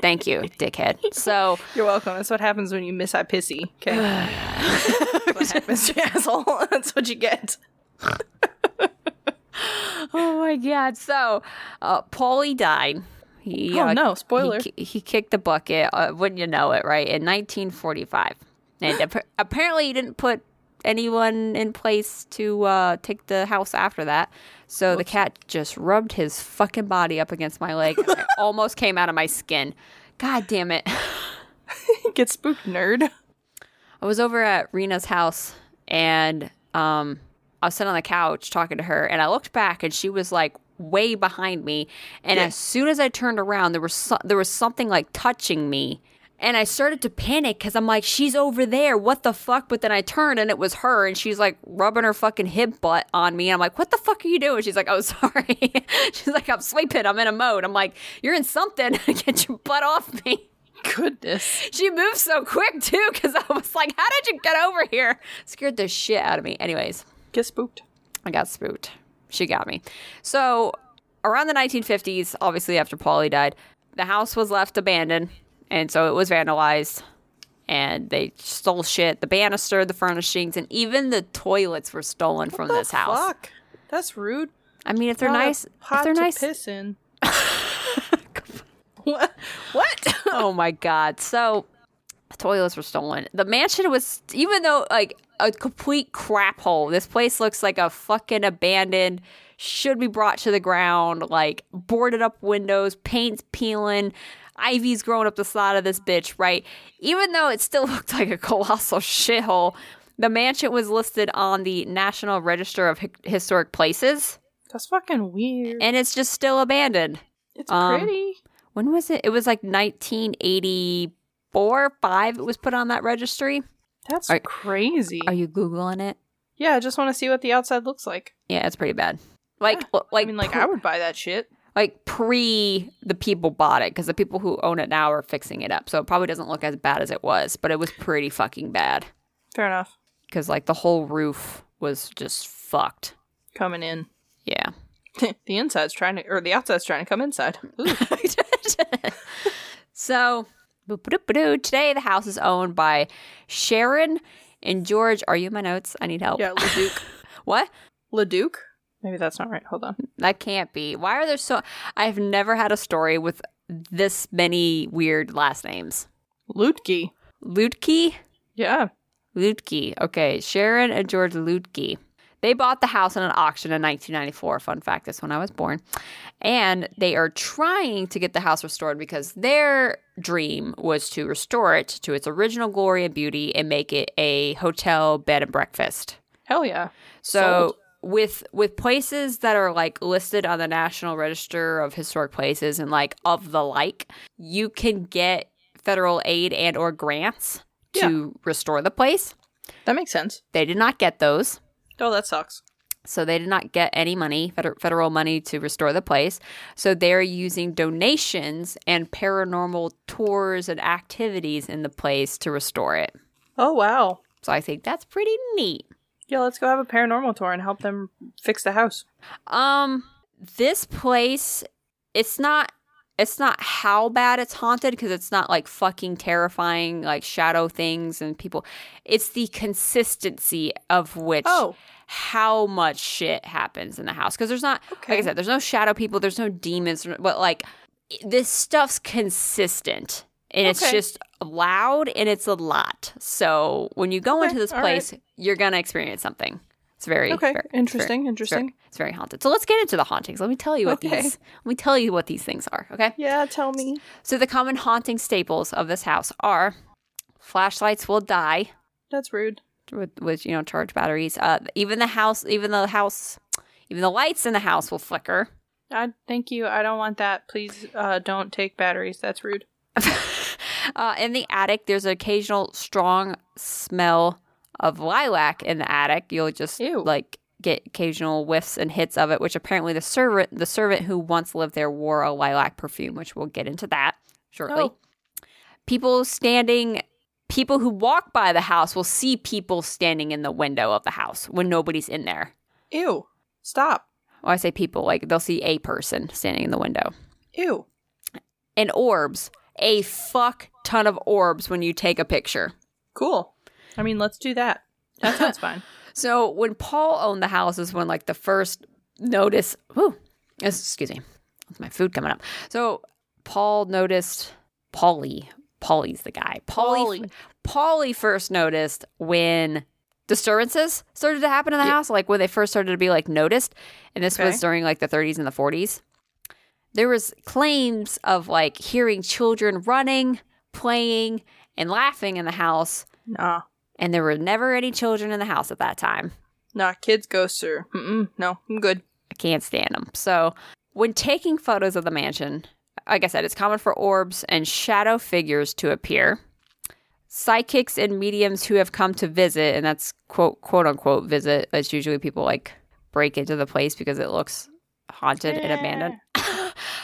Thank you, dickhead. So <laughs> You're welcome. That's what happens when you miss I pissy. Okay. <sighs> That's what happens, <laughs> you asshole. <laughs> That's what you get. Oh my god! So, uh, Paulie died. He, Oh, uh, no, spoiler. He, he kicked the bucket. Uh, wouldn't you know it? Right in 1945, and ap- apparently he didn't put anyone in place to uh, take the house after that. So the cat just rubbed his fucking body up against my leg. and I <laughs> almost came out of my skin. God damn it! <laughs> Get spooked, nerd. I was over at Rena's house and um, I was sitting on the couch talking to her, and I looked back and she was like way behind me. And Yeah. as soon as I turned around, there was so- there was something like touching me. And I started to panic because I'm like, she's over there. What the fuck? But then I turned and it was her, and she's like rubbing her fucking hip butt on me. And I'm like, what the fuck are you doing? She's like, oh, <laughs> sorry. she's like, I'm sleeping. I'm in a mode. I'm like, you're in something. <laughs> Get your butt off me. Goodness. She moved so quick too, because I was like, "How did you get over here?" Scared the shit out of me. Anyways, Get spooked. I got spooked. She got me. So around the 1950s, obviously after Paulie died, the house was left abandoned, and so it was vandalized. And they stole shit. The banister, the furnishings, and even the toilets were stolen from this house. Fuck. That's rude. I mean, if they're Not nice, if they're to nice, piss in. <laughs> what? What? <laughs> oh my god. So the toilets were stolen. The mansion was even though like a complete crap hole. This place looks like a fucking abandoned should be brought to the ground, like boarded up windows, paint's peeling, ivy's growing up the side of this bitch, right? Even though it still <laughs> looked like a colossal shithole, the mansion was listed on the National Register of Hi- Historic Places, That's fucking weird. and it's just still abandoned. It's um, pretty. When was it? It was like 1984, 5 it was put on that registry. That's are- crazy. Are you googling it? yeah, I just want to see what the outside looks like. Yeah, it's pretty bad. Like Yeah. like I mean, like I would buy that shit. Like pre the people bought it because the people who own it now are fixing it up. So it probably doesn't look as bad as it was, but it was pretty fucking bad Fair enough. because like the whole roof was just fucked. Coming in. Yeah. <laughs> the inside's trying to, or the outside's trying to come inside. <laughs> So today the house is owned by Sharon and George. Are you in my notes? I need help. yeah, Leduc. <laughs> What? Leduc? Maybe that's not right. Hold on. That can't be. Why are there so? I've never had a story with this many weird last names. Lutke. Lutke? Yeah. Lutke. Okay, Sharon and George Lutke. They bought the house in an auction in 1994. Fun fact, that's when I was born. And they are trying to get the house restored because their dream was to restore it to its original glory and beauty and make it a hotel bed and breakfast. Hell yeah. So Sold. With with places that are like listed on the National Register of Historic Places and like of the like, you can get federal aid and or grants to restore the place. That makes sense. They did not get those. Oh, that sucks. So they did not get any money, feder- federal money to restore the place. So they're using donations and paranormal tours and activities in the place to restore it. Oh, wow. So I think that's pretty neat. Yeah, let's go have a paranormal tour and help them fix the house. Um, this place, it's not it's not how bad it's haunted because it's not like fucking terrifying like shadow things and people. It's the consistency of which Oh, how much shit happens in the house because there's not like I said, there's no shadow people, there's no demons, but like this stuff's consistent and it's Okay. just loud and it's a lot. So when you go Okay, into this place, you're gonna experience something. It's very okay. very- interesting. very- interesting. It's very haunted. So let's get into the hauntings. Let me tell you what Okay. these. Let me tell you what these things are. Okay. Yeah, tell me. So the common haunting staples of this house are flashlights will die That's rude. with, with you know charged batteries. Uh, even the house, even the house, even the lights in the house will flicker. I thank you. I don't want that. Please, uh, don't take batteries. That's rude. <laughs> uh, in the attic, there's an occasional strong smell of lilac in the attic. You'll just Ew. like get occasional whiffs and hits of it, which apparently the servant the servant who once lived there wore a lilac perfume, which we'll get into that shortly. Oh. People standing people who walk by the house will see people standing in the window of the house when nobody's in there. Ew. Stop. Well, I say people, like they'll see a person standing in the window. Ew. And orbs. A fuck ton of orbs when you take a picture. Cool. I mean, let's do that. That sounds fine. <laughs> So when Paul owned the house is when like the first notice. Whew, excuse me, that's my food coming up. So Paul noticed Paulie. Paulie's the guy. Paulie. Paulie. Paulie first noticed when disturbances started to happen in the Yeah. house, like when they first started to be like noticed, and this was during like the 30s and the 40s. There was claims of like hearing children running, playing, and laughing in the house, Nah. and there were never any children in the house at that time. Nah, kids, ghosts, or mm-mm, no, I'm good. I can't stand them. So, when taking photos of the mansion, like I said, it's common for orbs and shadow figures to appear. Psychics and mediums who have come to visit, and that's quote quote unquote visit. It's usually people like break into the place because it looks haunted and abandoned. Eh.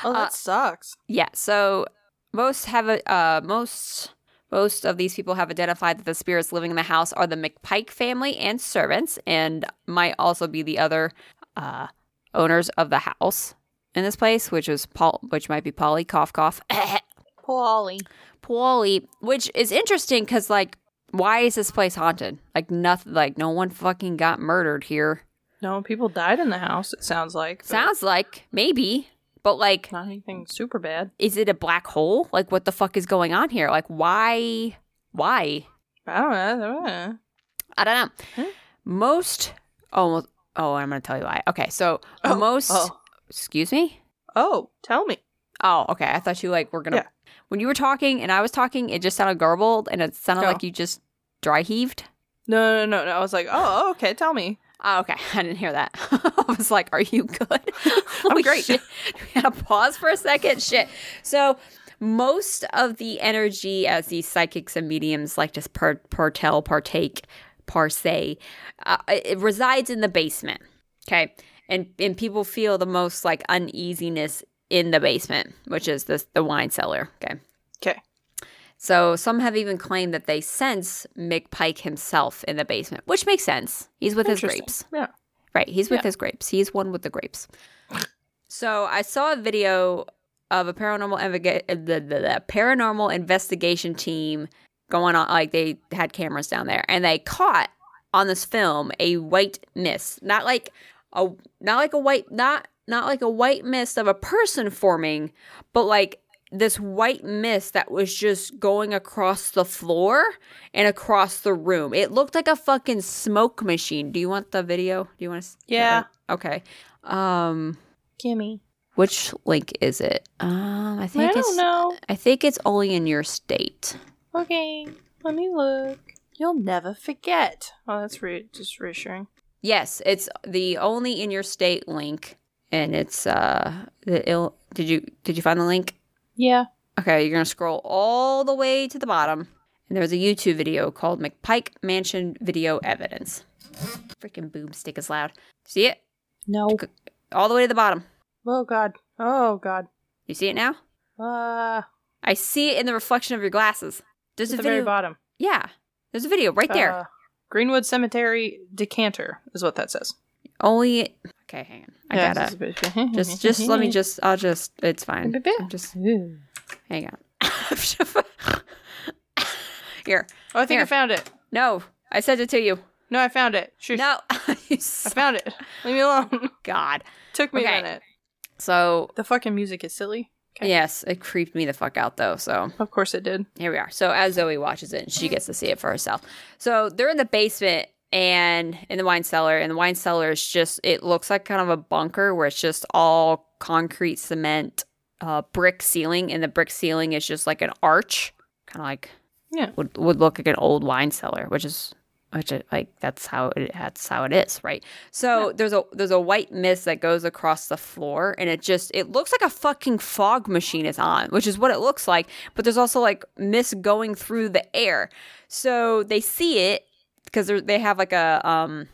Oh, that Uh, sucks. Yeah, so most have a uh, most most of these people have identified that the spirits living in the house are the McPike family and servants, and might also be the other uh, owners of the house in this place, which is Paul, which might be Polly cough cough, <laughs> Polly. Paulie, which is interesting because like, why is this place haunted? Like nothing, like no one fucking got murdered here. No, people died in the house. It sounds like. Sounds like maybe, but like not anything super bad. is it a black hole? Like, what the fuck is going on here? Like, why? Why? I don't know. I don't know. I don't know. Huh? Most. Oh, oh, I'm gonna tell you why. Okay, so Oh, oh. most. Oh. Excuse me. oh, tell me. Oh, okay. I thought you like were gonna. Yeah. When you were talking and I was talking, it just sounded garbled and it sounded No. like you just dry heaved. No, no, no, no. I was like, oh, oh okay, tell me. Oh, okay. <laughs> I didn't hear that. <laughs> I was like, "Are you good?" <laughs> Holy great. Shit. We had to pause for a second. Shit. So, most of the energy, as these psychics and mediums like to per- partell, partake, parse, uh, it resides in the basement. Okay, and and people feel the most like uneasiness in the basement, which is the the wine cellar. Okay. Okay. So some have even claimed that they sense McPike himself in the basement, which makes sense. He's with his grapes. Yeah. Right, he's with Yeah. his grapes. He's one with the grapes. So I saw a video of a paranormal inve- uh, the, the, the paranormal investigation team going on like they had cameras down there and they caught on this film a white mist. Not like a not like a white not not like a white mist of a person forming, but like this white mist that was just going across the floor and across the room. It looked like a fucking smoke machine. Do you want the video? Do you want to? Yeah. Okay. Um, Gimme. which link is it? Um, I I think it's. don't know. I think it's only in your state. Okay, let me look. You'll never forget. Oh, that's re- just reassuring. Yes, it's the only in your state link, and it's uh the ill. Did you did you find the link? Yeah. Okay, you're gonna scroll all the way to the bottom, and there's a YouTube video called McPike Mansion Video Evidence. Freaking boomstick is loud. See it? No. All the way to the bottom. Oh God. Oh God. You see it now? Uh, I see it in the reflection of your glasses. There's at a the video. very bottom. yeah, there's a video right there. Uh, Greenwood Cemetery decanter is what that says. Only Okay, hang on. I Yeah, gotta it's a bit- just just let me <laughs> just I'll just it's fine. I'm just hang on. <laughs> Here. Oh, I think Here. I found it. No, I sent it to you. No, I found it. Shush. No. <laughs> I found it. Leave me alone. God. Took me Okay. a minute. So The fucking music is silly. Okay. yes, it creeped me the fuck out though. So Of course it did. here we are. So as Zoe watches it, she gets to see it for herself. So they're in the basement and in the wine cellar, and the wine cellar is just it looks like kind of a bunker where it's just all concrete cement, uh, brick ceiling, and the brick ceiling is just like an arch, kind of like Yeah. would would look like an old wine cellar, which is which it, like that's how it that's how it is, right? So there's a there's a white mist that goes across the floor, and it just it looks like a fucking fog machine is on, which is what it looks like. But there's also like mist going through the air, so they see it because they have like a um.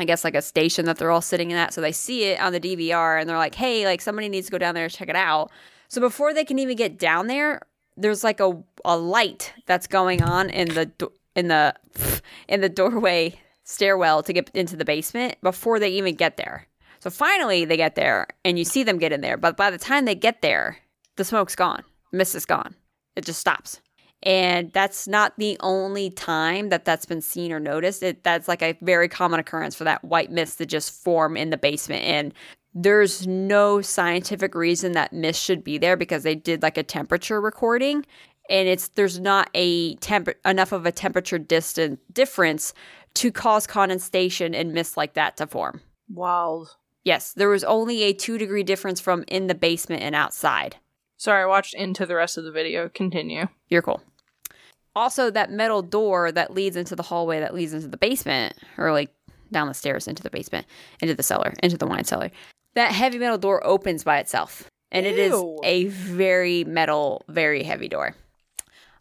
I guess like a station that they're all sitting in at. So they see it on the DVR and they're like, hey, like somebody needs to go down there and check it out. So before they can even get down there, there's like a, a light that's going on in the do- in the <laughs> in the doorway stairwell to get into the basement before they even get there. So finally they get there and you see them get in there, but by the time they get there, the smoke's gone. Mist is gone. It just stops. And that's not the only time that that's been seen or noticed. It that's like a very common occurrence for that white mist to just form in the basement and there's no scientific reason that mist should be there because they did like a temperature recording and it's there's not a temp enough of a temperature distance difference to cause condensation and mist like that to form. Wild. Yes, there was only a 2 degree difference from in the basement and outside. Sorry, I watched into the rest of the video. Continue. You're cool. Also, that metal door that leads into the hallway that leads into the basement, or like down the stairs into the basement, into the cellar, into the wine cellar, that heavy metal door opens by itself. And it is Ew. a very metal, very heavy door.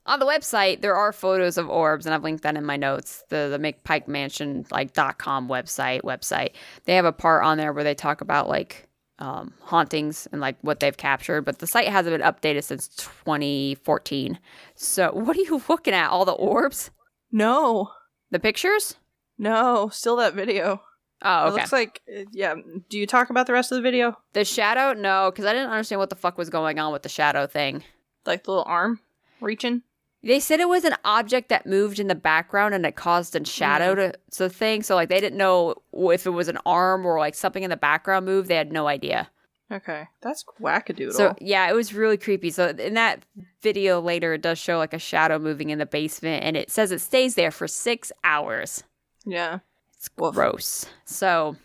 On the website, there are photos of orbs, and I've linked that in my notes. The the McPike Mansion like dot com website website. They have a part on there where they talk about like um, hauntings and like what they've captured, but the site hasn't been updated since 2014. So, <laughs> what are you looking at? All the orbs? No. The pictures? No. Still that video. Oh, It looks like, uh, yeah. Do you talk about the rest of the video? the shadow? No, because I didn't understand what the fuck was going on with the shadow thing. Like the little arm reaching? They said it was an object that moved in the background and it caused a shadow mm. to, to the thing. So, like, they didn't know if it was an arm or like something in the background moved. They had no idea. Okay. That's wackadoodle. So, yeah, it was really creepy. So, in that video later, it does show like a shadow moving in the basement and it says it stays there for six hours. yeah. It's gross. So,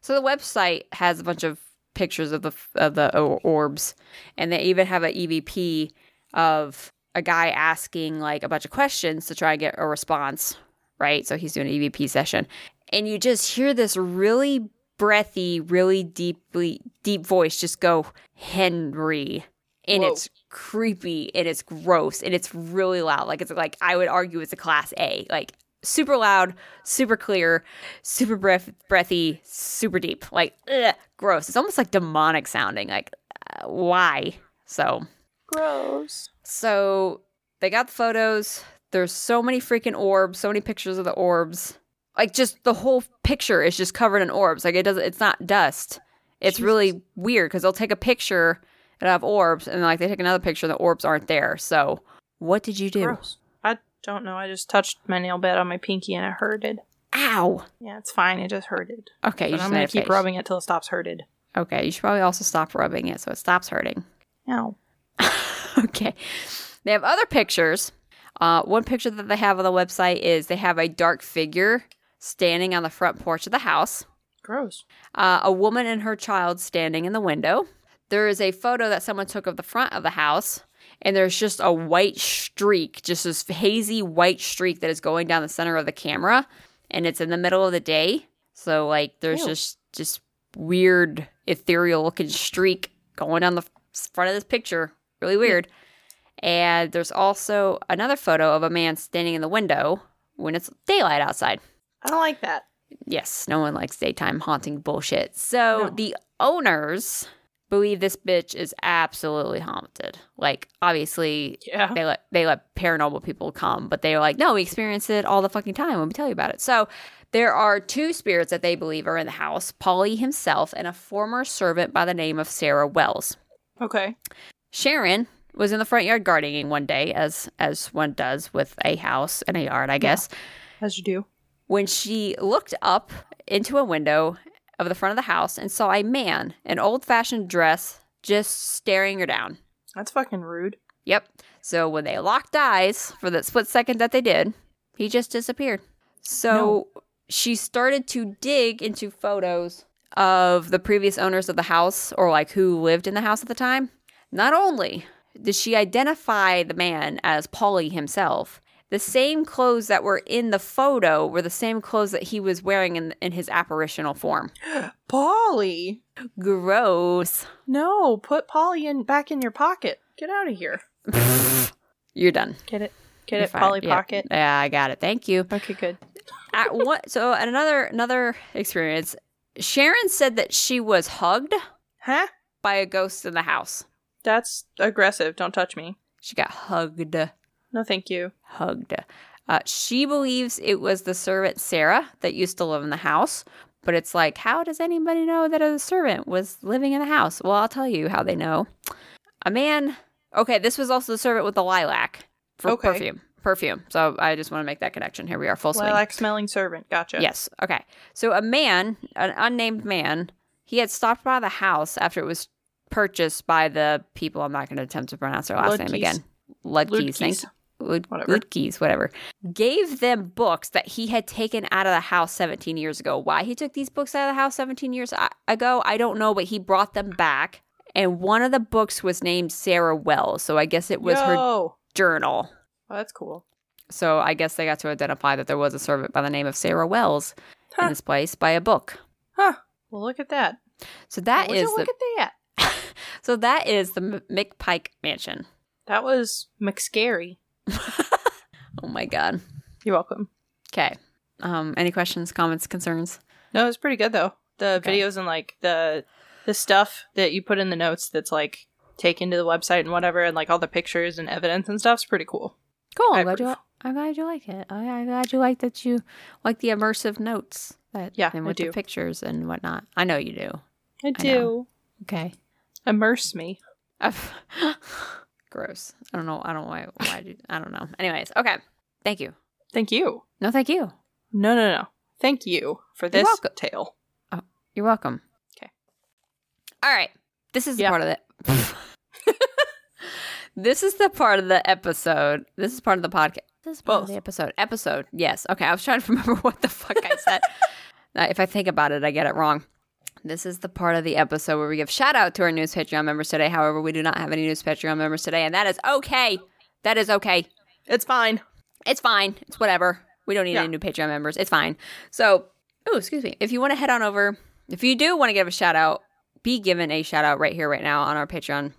so the website has a bunch of pictures of the of the orbs, and they even have an EVP of a guy asking like a bunch of questions to try and get a response. Right. So he's doing an EVP session, and you just hear this really breathy, really deeply deep voice just go Henry, and Whoa. it's creepy and it's gross and it's really loud. Like it's like I would argue it's a class A. Like super loud, super clear, super breath breathy, super deep. Like ugh, gross. It's almost like demonic sounding. Like uh, why? So Gross. so they got the photos. There's so many freaking orbs, so many pictures of the orbs. Like just the whole picture is just covered in orbs. Like it doesn't it's not dust. It's really weird because they'll take a picture and have orbs and like they take another picture and the orbs aren't there. So what did you do? Gross. I don't know. I just touched my nail bed on my pinky and it hurted. Ow. Yeah, it's fine. It just hurted. Okay, you But just I'm gonna keep rubbing it till it stops hurted. Okay, you should probably also stop rubbing it so it stops hurting. Ow. <laughs> okay. They have other pictures. Uh, one picture that they have on the website is they have a dark figure standing on the front porch of the house, Gross. uh, a woman and her child standing in the window. There is a photo that someone took of the front of the house, and there's just a white streak, just this hazy white streak that is going down the center of the camera, and it's in the middle of the day. So like, there's Ew. just just weird ethereal looking streak going down the front of this picture. Really weird. And there's also another photo of a man standing in the window when it's daylight outside. I don't like that. Yes, no one likes daytime haunting bullshit. So No. the owners believe this bitch is absolutely haunted. Like obviously Yeah. they let they let paranormal people come, but they were like, no, we experience it all the fucking time when we tell you about it. So there are two spirits that they believe are in the house: Paulie himself and a former servant by the name of Sarah Wells. Okay. Sharon was in the front yard gardening one day, as as one does with a house and a yard, I guess. As you do. When she looked up into a window of the front of the house and saw a man in old fashioned dress just staring her down. That's fucking rude. Yep. So when they locked eyes for that split second that they did, he just disappeared. So she started to dig into photos of the previous owners of the house or like who lived in the house at the time. Not only did she identify the man as Paulie himself, the same clothes that were in the photo were the same clothes that he was wearing in, in his apparitional form. <gasps> Polly. Gross. No, put Polly in back in your pocket. Get out of here. <laughs> You're done. Get it? Get You're it, fine. Polly Yeah. pocket. Yeah, I got it. Thank you. Okay, good. <laughs> at what so at another another experience sharon said that she was hugged Huh? by a ghost in the house That's aggressive. Don't touch me. she got hugged No, thank you. hugged uh, she believes it was the servant sarah that used to live in the house but it's like how does anybody know that a servant was living in the house well i'll tell you how they know a man okay this was also the servant with the lilac for Okay. perfume perfume so i just want to make that connection here we are full swing Lilac smelling servant. Gotcha. Yes. Okay. So a man, an unnamed man, he had stopped by the house after it was purchased by the people. I'm not going to attempt to pronounce their last name again. Ludkeys. Ludkeys. Lud- Whatever. Ludkeys, whatever. Gave them books that he had taken out of the house 17 years ago. Why he took these books out of the house 17 years uh, ago, I don't know, but he brought them back. And one of the books was named Sarah Wells. So I guess it was her journal. Oh, that's cool. So I guess they got to identify that there was a servant by the name of Sarah Wells Huh. in this place by a book. Huh. Well, look at that. So that is. The look at that. So that is the M- McPike Mansion. That was McScary. <laughs> Oh my god. You're welcome. Okay. Um, any questions, comments, concerns? No, it's pretty good though. The Okay. videos and like the the stuff that you put in the notes that's like taken to the website and whatever, and like all the pictures and evidence and stuff's pretty cool. Cool. I'm glad you. I'm glad you like it. I- I'm glad you like that you like the immersive notes that Yeah, and with the do. pictures and whatnot. I know you do. I I. Okay. Immerse me. <laughs> Gross. I don't know. I don't know why. Why I do? I don't know. Anyways. Okay. Thank you. Thank you. No, thank you. No, no, no. Thank you for this welcome. tale. You're welcome. Okay. All right. This is part of it. <laughs> this is the part of the episode. This is part of the podcast. This is part of the episode. Episode. Yes. Okay. I was trying to <laughs> remember what the fuck I said. Uh, if I think about it, I get it wrong. This is the part of the episode where we give shout out to our news Patreon members today. However, we do not have any news Patreon members today, and that is okay. That is okay. It's fine. It's fine. It's whatever. We don't need Yeah. any new Patreon members. It's fine. So, oh, excuse me. If you want to head on over, if you do want to give a shout out, be given a shout out right here, right now on our Patreon.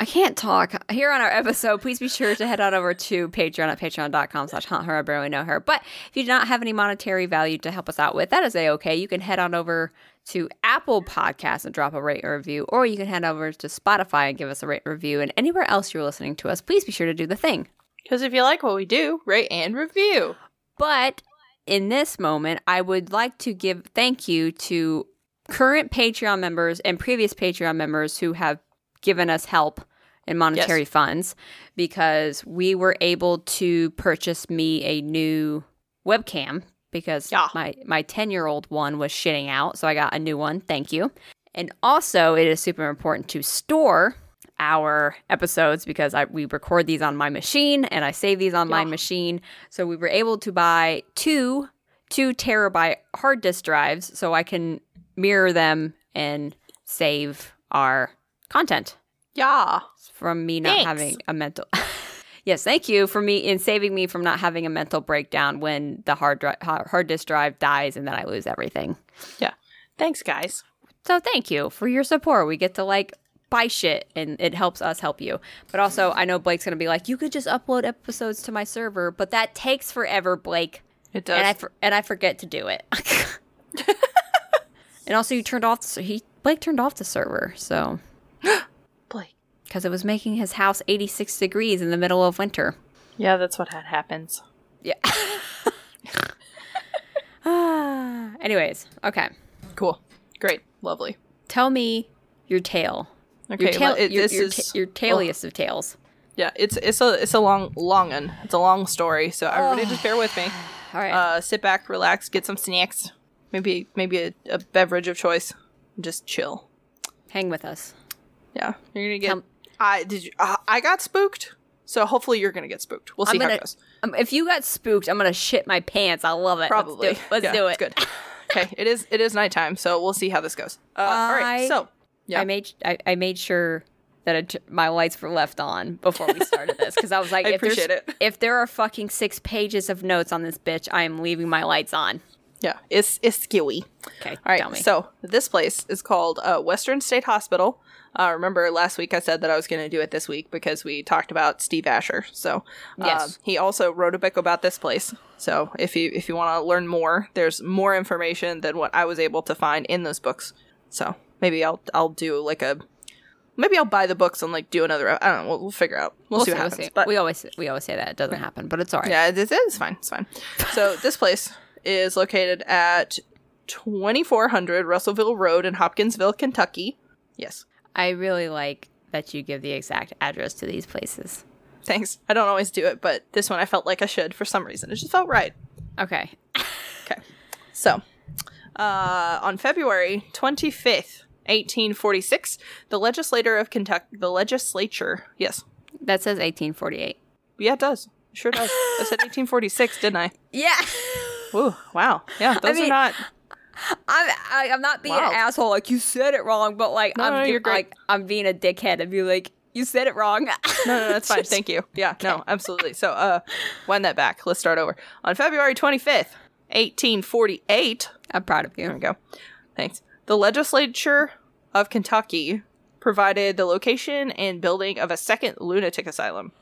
I can't talk here on our episode. Please be sure to head on over to Patreon at patreon.com slash hunt her. I barely know her. But if you do not have any monetary value to help us out with, that is a okay. You can head on over to Apple Podcasts and drop a rate or review, or you can head over to Spotify and give us a rate and review. And anywhere else you're listening to us, please be sure to do the thing. Because if you like what we do, rate and review. But in this moment, I would like to give thank you to current Patreon members and previous Patreon members who have given us help in monetary Yes. funds because we were able to purchase me a new webcam because Yeah. my my 10-year-old one was shitting out, so I got a new one. Thank you. And also, it is super important to store our episodes because I, we record these on my machine and I save these on my machine. So we were able to buy two two terabyte hard disk drives so I can mirror them and save our content Yeah. From me not Thanks. having a mental. <laughs> yes, thank you for me in saving me from not having a mental breakdown when the hard dri- hard disk drive dies and then I lose everything. Yeah. Thanks, guys. So thank you for your support. We get to like buy shit and it helps us help you. But also, I know Blake's going to be like, you could just upload episodes to my server, but that takes forever, Blake. It does. And I for- and I forget to do it. <laughs> and also, you turned off. So he Blake turned off the server, so. <gasps> <gasps> <gasps> because it was making his house 86 degrees in the middle of winter. Yeah, that's what had happens. Yeah. Ah. <laughs> Anyways, okay. Cool. Great. Lovely. Tell me your tale. Okay, Your tail, well, it- your, this your, is ta- your tailiest of tales. yeah. It's it's a it's a long long one. It's a long story. So everybody just bear with me. <sighs> All right. Uh, sit back, relax, get some snacks, maybe maybe a, a beverage of choice, just chill. Hang with us. Yeah, you're gonna get. Tell- I did. You, uh, I got spooked. So hopefully you're gonna get spooked. We'll see I'm how gonna, it goes. um, if you got spooked, I'm gonna shit my pants. I love it. Probably. Let's do, let's Yeah, do it. Good. okay, it is. It is nighttime, so we'll see how this goes. Uh, all right. So yeah. I made I, I made sure that it, my lights were left on before we started this because I was <laughs> like, I if appreciate it. If there are fucking six pages of notes on this bitch, I am leaving my lights on. Yeah, it's it's skewy. Okay, All right, tell me. so this place is called uh, Western State Hospital. Uh, remember last week I said that I was going to do it this week because we talked about Steve Asher. So uh, Yes. he also wrote a book about this place. So if you if you want to learn more, there's more information than what I was able to find in those books. So maybe I'll I'll do like a maybe I'll buy the books and like do another. I don't know. We'll, we'll figure out. We'll, see what happens. But we always we always say that it doesn't happen, but it's all right. yeah, it, it is fine. It's fine. So <laughs> this place is located at 2400 Russellville Road in Hopkinsville, Kentucky. Yes. I really like that you give the exact address to these places. Thanks. I don't always do it, but this one I felt like I should for some reason. It just felt right. Okay. <laughs> Okay. So, uh, on February 25th, 1846, the legislator of Kentucky, the legislature, yes. That says 1848. Yeah, it does. It sure does. I said <laughs> 1846, didn't I? Yeah. Ooh, wow. Yeah, those mean, are not. I'm I, I'm not being Wow. an asshole like you said it wrong, but like No, I'm no, you're great. like I'm being a dickhead and be like you said it wrong. <laughs> No, no, that's fine. Thank you. Yeah, no, absolutely. So, uh, wind that back. Let's start over. On February 25th, 1848, I'm proud of you. there we go. Thanks. The legislature of Kentucky provided the location and building of a second lunatic asylum.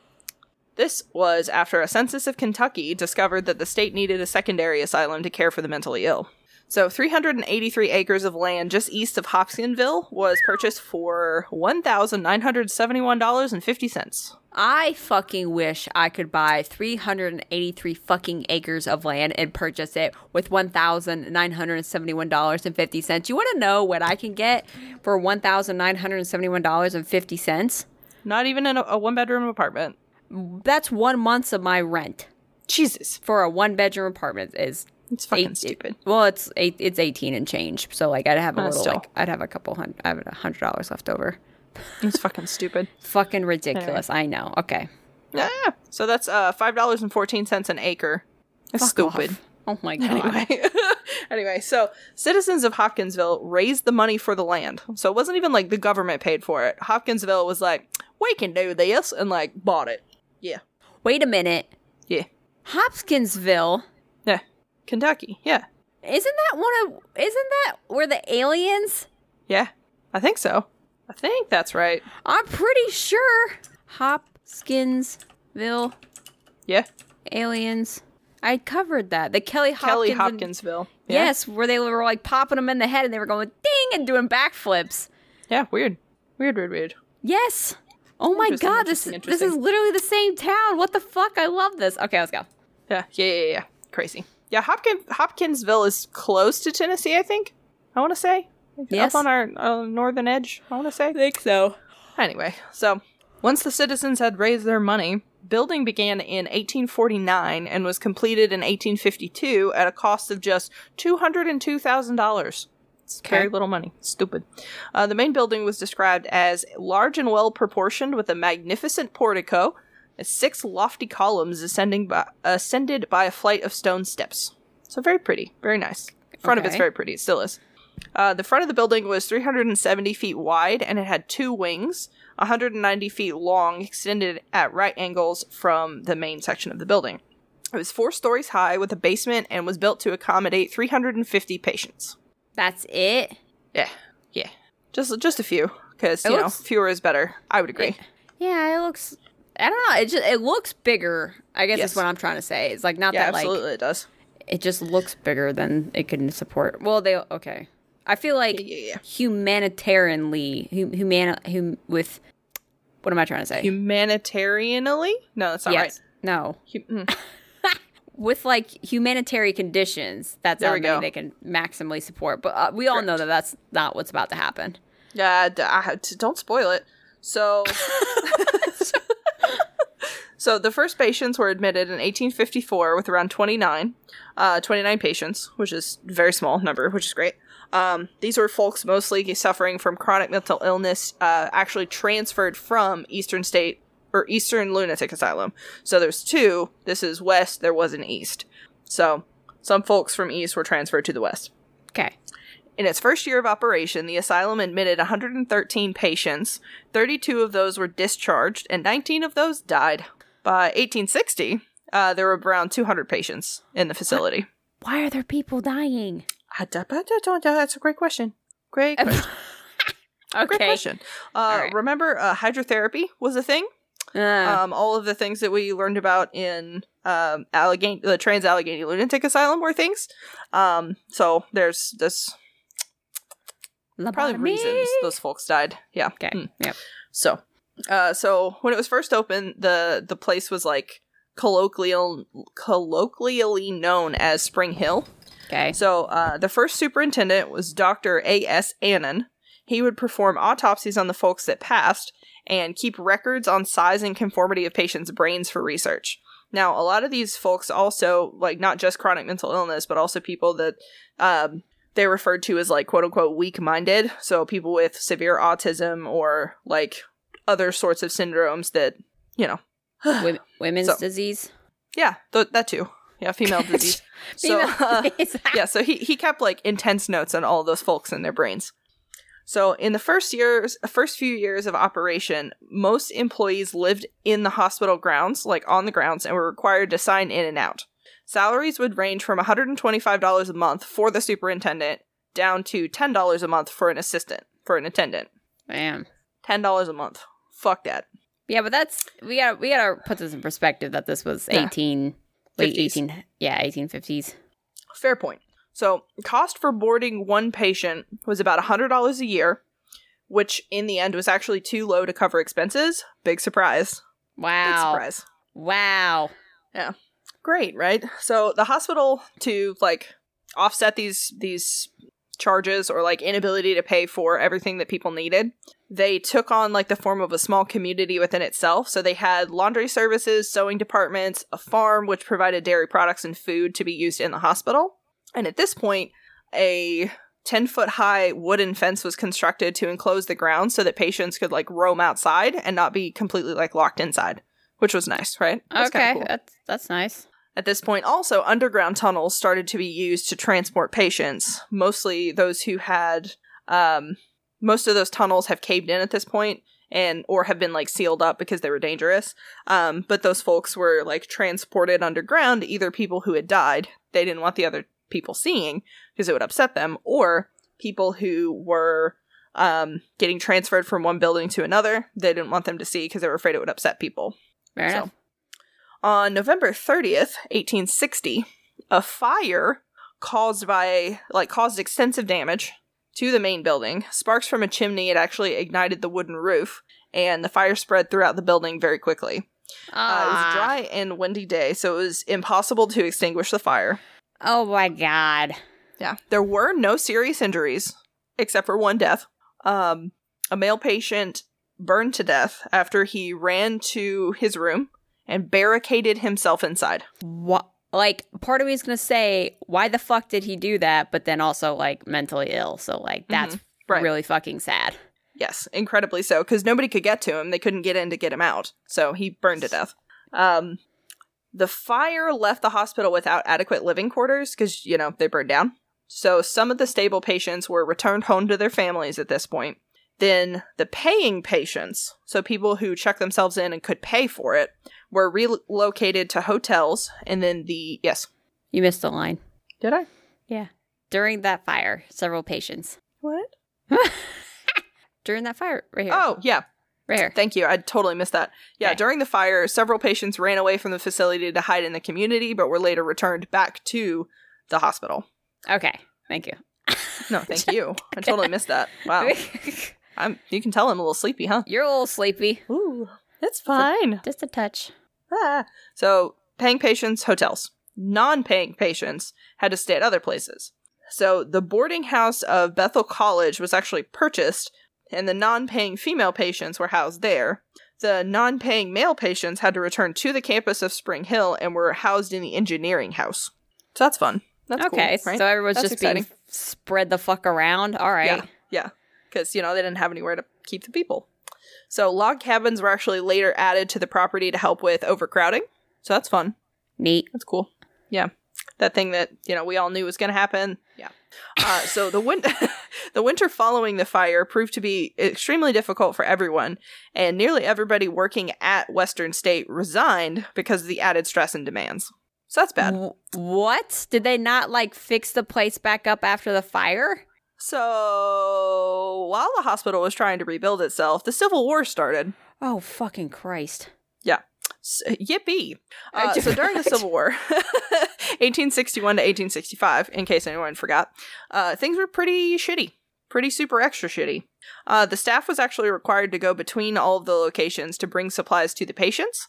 This was after a census of Kentucky discovered that the state needed a secondary asylum to care for the mentally ill. So, 383 acres of land just east of Hopkinsville was purchased for $1,971.50. I fucking wish I could buy 383 fucking acres of land and purchase it with $1,971.50. You want to know what I can get for $1,971.50? Not even in a, a one bedroom apartment. That's one month's of my rent Jesus. for a one bedroom apartment is It's fucking eight- stupid. well, it's eight, it's 18 and change. So like I'd have a Uh, little still. like I'd have a couple hundred I have a hundred dollars left over. It's fucking stupid. <laughs> Fucking ridiculous. I know. Okay. Yeah. So that's uh five dollars and fourteen cents an acre. That's Fuck stupid. off. Oh my <laughs> god. Anyway. <laughs> anyway, so citizens of Hopkinsville raised the money for the land. So it wasn't even like the government paid for it. Hopkinsville was like, we can do this and like bought it. Yeah. Wait a minute. Yeah. Hopkinsville. Kentucky. Yeah. Isn't that one of isn't that where the aliens? Yeah. I think so. I think that's right. I'm pretty sure Hopkinsville Yeah. aliens. I covered that. The Kelly Hopkins Kelly and- Hopkinsville. Yeah. Yes, where they were like popping them in the head and they were going ding and doing backflips. Yeah, weird. Weird, weird, weird. Yes. Oh my god, this interesting, this is literally the same town. What the fuck? I love this. Okay, let's go. Yeah, yeah, yeah, yeah. Crazy. Yeah, Hopkins Hopkinsville is close to Tennessee, I think. I want to say. Yes. Up on our uh, northern edge, I want to say. I think so. Anyway, so once the citizens had raised their money, building began in 1849 and was completed in 1852 at a cost of just $202,000. It's Okay. very little money. Stupid. Uh, the main building was described as large and well proportioned with a magnificent portico, six lofty columns ascending by, ascended by a flight of stone steps. So very pretty, very nice. Front of it's very pretty. It still is. Uh, the front of the building was 370 feet wide and it had two wings, 190 feet long, extended at right angles from the main section of the building. It was four stories high with a basement and was built to accommodate 350 patients. That's it. Yeah, yeah, just just a few because you looks- know fewer is better. I would agree. Yeah, it looks. I don't know. It just it looks bigger. I guess Yes. that's what I'm trying to say. It's like not Yeah, that absolutely, like it does. it just looks bigger than it can support. Well, they okay. I feel like Yeah, yeah, humanitarianly, hum, human, hum, with what am I trying to say? Humanitarianly? No, that's not yes. No. right. Hu- mm. <laughs> With like humanitarian conditions, that's There how many go. they can maximally support. But uh, we all know that that's not what's about to happen. Yeah, had don't spoil it. So, <laughs> <laughs> so the first patients were admitted in 1854 with around 29, uh, 29 patients, which is a very small number, which is great. Um, these were folks mostly suffering from chronic mental illness, uh, actually transferred from Eastern State or Eastern Lunatic Asylum. So there's two. This is West. There was an East. So some folks from East were transferred to the West. Okay. In its first year of operation, the asylum admitted 113 patients. 32 of those were discharged, and 19 of those died. By 1860, uh, there were around 200 patients in the facility. Why are there people dying? That's a great question. Great question. <laughs> okay. Great question. Uh, right. Remember, uh, hydrotherapy was a thing. Uh, Um, all of the things that we learned about in um, Allegheny, the Trans Allegheny Lunatic Asylum were things. Um, so there's this probably reasons those folks died. Yeah. Okay. Hmm. Yep. So, uh, so when it was first opened, the the place was like colloquial colloquially known as Spring Hill. Okay. So, uh, the first superintendent was Dr. A. S. Annan. He would perform autopsies on the folks that passed and keep records on size and conformity of patients' brains for research. Now, a lot of these folks also, like, not just chronic mental illness, but also people that um, they referred to as, like, quote unquote, weak minded. So, people with severe autism or, like, other sorts of syndromes that, you know, <sighs> Wom- women's So- disease. yeah, th- that too. Yeah, female <laughs> disease. <laughs> so, <laughs> uh, disease. yeah, so he, he kept like intense notes on all those folks and their brains. So in the first years, first few years of operation, most employees lived in the hospital grounds, like on the grounds, and were required to sign in and out. Salaries would range from $125 a month for the superintendent down to $10 a month for an assistant, for an attendant. Man. $10 a month. Fuck that. Yeah, but that's we gotta we got to put this in perspective that this was Yeah. 18 late 50s. 18 yeah, 1850s. Fair point. So, cost for boarding one patient was about $100 a year, which in the end was actually too low to cover expenses. Big surprise. Big Wow. surprise. Wow. Yeah. Great, right? So, the hospital to like offset these these charges or like inability to pay for everything that people needed, they took on like the form of a small community within itself. So they had laundry services, sewing departments, a farm which provided dairy products and food to be used in the hospital. And at this point, a 10 foot high wooden fence was constructed to enclose the ground so that patients could like roam outside and not be completely like locked inside, which was nice, right? That's okay, cool. that's that's nice. At this point, also, underground tunnels started to be used to transport patients, mostly those who had. Um, most of those tunnels have caved in at this point and or have been like sealed up because they were dangerous um, but those folks were like transported underground either people who had died they didn't want the other people seeing because it would upset them or people who were um, getting transferred from one building to another they didn't want them to see because they were afraid it would upset people Fair So- enough. On November 30th, 1860, a fire caused by like caused extensive damage to the main building. Sparks from a chimney had actually ignited the wooden roof, and the fire spread throughout the building very quickly. Uh, it was Ah. a dry and windy day, so it was impossible to extinguish the fire. Oh my god. Yeah. There were no serious injuries, except for one death. Um, a male patient burned to death after he ran to his room and barricaded himself inside. What? Like, part of me is gonna say, why the fuck did he do that? But then also, like, mentally ill. So, like, that's Mm-hmm. right. really fucking sad. Yes, incredibly so, because nobody could get to him. They couldn't get in to get him out. So he burned to death. Um, the fire left the hospital without adequate living quarters because, you know, they burned down. So some of the stable patients were returned home to their families at this point. Then the paying patients, so people who checked themselves in and could pay for it, were relocated to hotels. And then the. Yes. You missed the line. Did I? Yeah. During that fire, several patients. What? <laughs> During that fire, right here. Oh, yeah. right here. Thank you. I totally missed that. Yeah, Okay. during the fire, several patients ran away from the facility to hide in the community, but were later returned back to the hospital. Okay. Thank you. <laughs> No, thank you. I <laughs> totally missed that. Wow. I'm. You can tell I'm a little sleepy, huh? You're a little sleepy. Ooh, it's fine. Just a touch. Ah. So, paying patients, hotels. Non paying patients had to stay at other places. So, the boarding house of Bethel College was actually purchased, and the non paying female patients were housed there. The non paying male patients had to return to the campus of Spring Hill and were housed in the engineering house. So, that's fun. That's okay, cool, right? so everyone's That's just being spread the fuck around. All right. Yeah, yeah. Because, you know, they didn't have anywhere to keep the people. So, log cabins were actually later added to the property to help with overcrowding. So, that's fun. Neat. That's cool. Yeah. That thing that, you know, we all knew was going to happen. Yeah. <laughs> Uh, so the win- <laughs> the winter following the fire proved to be extremely difficult for everyone, and nearly everybody working at Western State resigned because of the added stress and demands. So that's bad. What? Did they not like fix the place back up after the fire? So while the hospital was trying to rebuild itself, the Civil War started. Oh fucking Christ. S- yippee! Uh, so during the <laughs> Civil War, <laughs> 1861 to 1865, in case anyone forgot, uh, things were pretty shitty, pretty super extra shitty. Uh, the staff was actually required to go between all of the locations to bring supplies to the patients.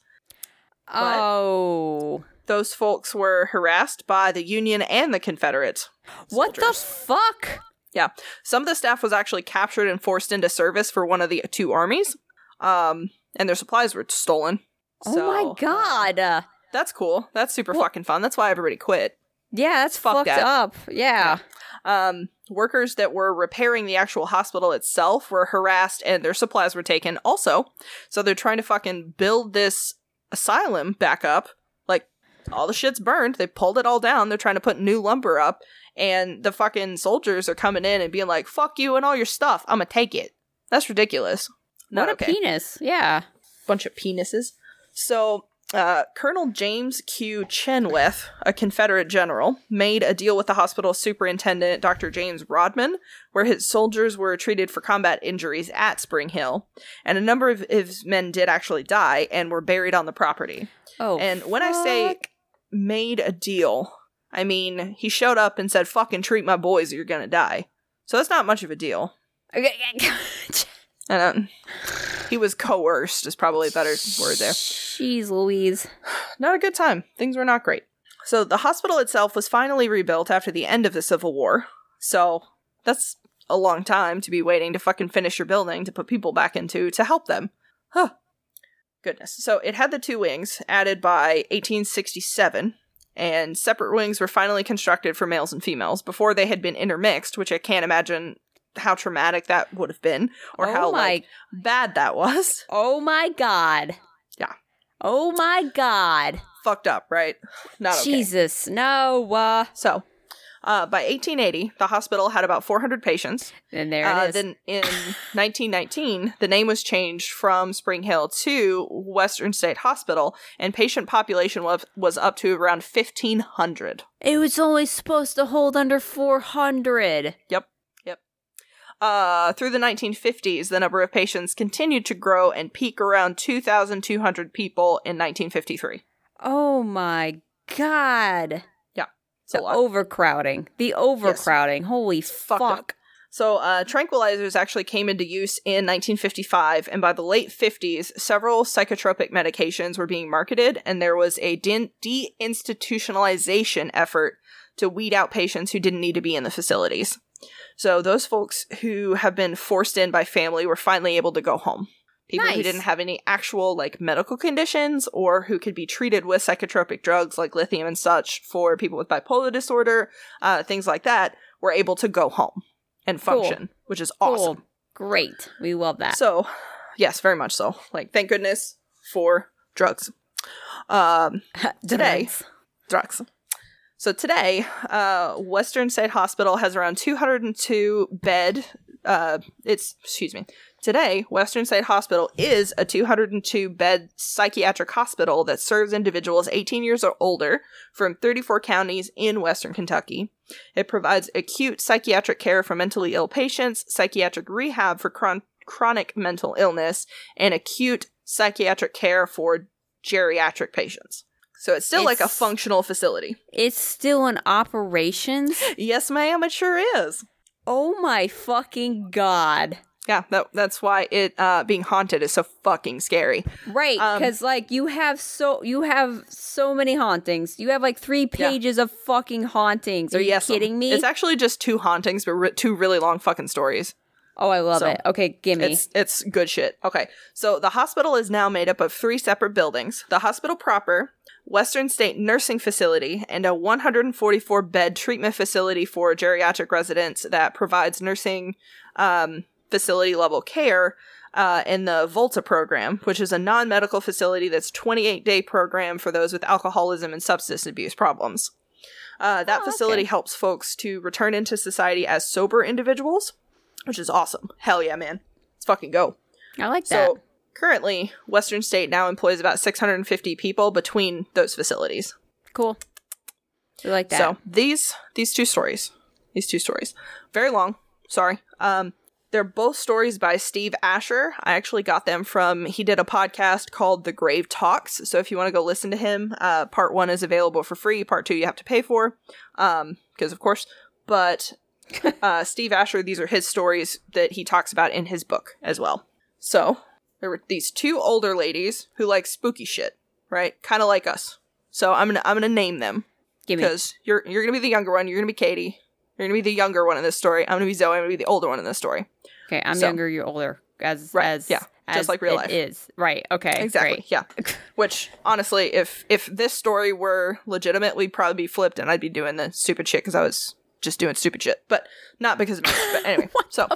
Oh. Those folks were harassed by the Union and the Confederates. What the soldiers. Fuck? Some of the staff was actually captured and forced into service for one of the two armies, um, and their supplies were stolen. Oh So, my god. Uh, that's cool. That's super Well- fucking fun. That's why everybody quit. yeah, that's fuck fucked that. up. Yeah. Um, workers that were repairing the actual hospital itself were harassed and their supplies were taken also. So they're trying to fucking build this asylum back up. Like, all the shit's burned. They pulled it all down. They're trying to put new lumber up. And the fucking soldiers are coming in and being like, fuck you and all your stuff. I'm gonna take it. That's ridiculous. Not what a okay penis. Yeah. bunch of penises. So, uh, Colonel James Q. Chenoweth, a Confederate general, made a deal with the hospital superintendent, Dr. James Rodman, where his soldiers were treated for combat injuries at Spring Hill, and a number of his men did actually die and were buried on the property. Oh. And when I say made a deal, I mean he showed up and said, "Fucking treat my boys, or you're gonna die." So that's not much of a deal. And <laughs> um, he was coerced is probably a better word there. Jeez Louise. <sighs> not a good time. Things were not great. So the hospital itself was finally rebuilt after the end of the Civil War. So that's a long time to be waiting to fucking finish your building to put people back into to help them. Huh. Goodness. So it had the two wings added by 1867, and separate wings were finally constructed for males and females before they had been intermixed, which I can't imagine how traumatic that would have been or oh how my like bad that was. <laughs> Oh my god. Yeah. Oh my god. Fucked up, right? Not okay. Jesus. No. Uh, So, uh, by 1880, the hospital had about 400 patients. and there Uh, it is. then in 1919, the name was changed from Spring Hill to Western State Hospital, and patient population was, was up to around 1,500. it was only supposed to hold under 400. Yep. Uh, through the 1950s, the number of patients continued to grow and peak around 2,200 people in 1953. Oh my god. It's a The lot. overcrowding. The overcrowding. Holy Fucked fuck. So, uh, tranquilizers actually came into use in 1955, and by the late 50s, several psychotropic medications were being marketed, and there was a de- deinstitutionalization effort to weed out patients who didn't need to be in the facilities. So, those folks who have been forced in by family were finally able to go home. People who didn't have any actual like medical conditions or who could be treated with psychotropic drugs like lithium and such for people with bipolar disorder, uh, things like that, were able to go home and Cool. function, which is awesome. Cool. Great. We love that. So, yes, very much so. Like, thank goodness for drugs. Um, <laughs> today- Drugs. drugs. So today, uh, Western State Hospital has around 202 bed. Uh, it's excuse me. Today, Western State Hospital is a 202 bed psychiatric hospital that serves individuals 18 years or older from 34 counties in Western Kentucky. It provides acute psychiatric care for mentally ill patients, psychiatric rehab for chron- chronic mental illness, and acute psychiatric care for geriatric patients. So it's still like a functional facility. It's still in operations. <laughs> Yes, ma'am, it sure is. Oh my fucking god. Yeah, that, that's why it uh, being haunted is so fucking scary. Right, Um, because like you have so you have so many hauntings. You have like three pages of fucking hauntings. Are you Yes, um, kidding me? It's actually just two hauntings, but re- two really long fucking stories. oh, I love so, it. Okay, gimme. It's it's good shit. Okay, so the hospital is now made up of three separate buildings: the hospital proper, Western State Nursing Facility, and a 144 bed treatment facility for geriatric residents that provides nursing um, facility level care. Uh, in the Volta program, which is a non medical facility that's 28 day program for those with alcoholism and substance abuse problems. Uh, that Oh, facility okay. helps folks to return into society as sober individuals, which is awesome. Hell yeah, man. Let's fucking go. I like that. So currently, Western State now employs about 650 people between those facilities. cool. I like that. So these these two stories, these two stories, very long. Sorry. Um, they're both stories by Steve Asher. I actually got them from he did a podcast called The Grave Talks. So if you want to go listen to him, uh, part one is available for free. Part two you have to pay for, um, because of course. But <laughs> uh, Steve Asher, these are his stories that he talks about in his book as well. So there were these two older ladies who like spooky shit, right? Kind of like us. So I'm gonna I'm gonna name them because you're you're gonna be the younger one. You're gonna be Katie. You're gonna be the younger one in this story. I'm gonna be Zoe. I'm gonna be the older one in this story. Okay, I'm so- younger. You're older. As Right, as yeah, just as like real it life. is right. Okay, Exactly. great. Yeah. <laughs> Which honestly, if if this story were legitimate, we'd probably be flipped, and I'd be doing the stupid shit because I was just doing stupid shit, but not because of me. But <laughs> anyway, so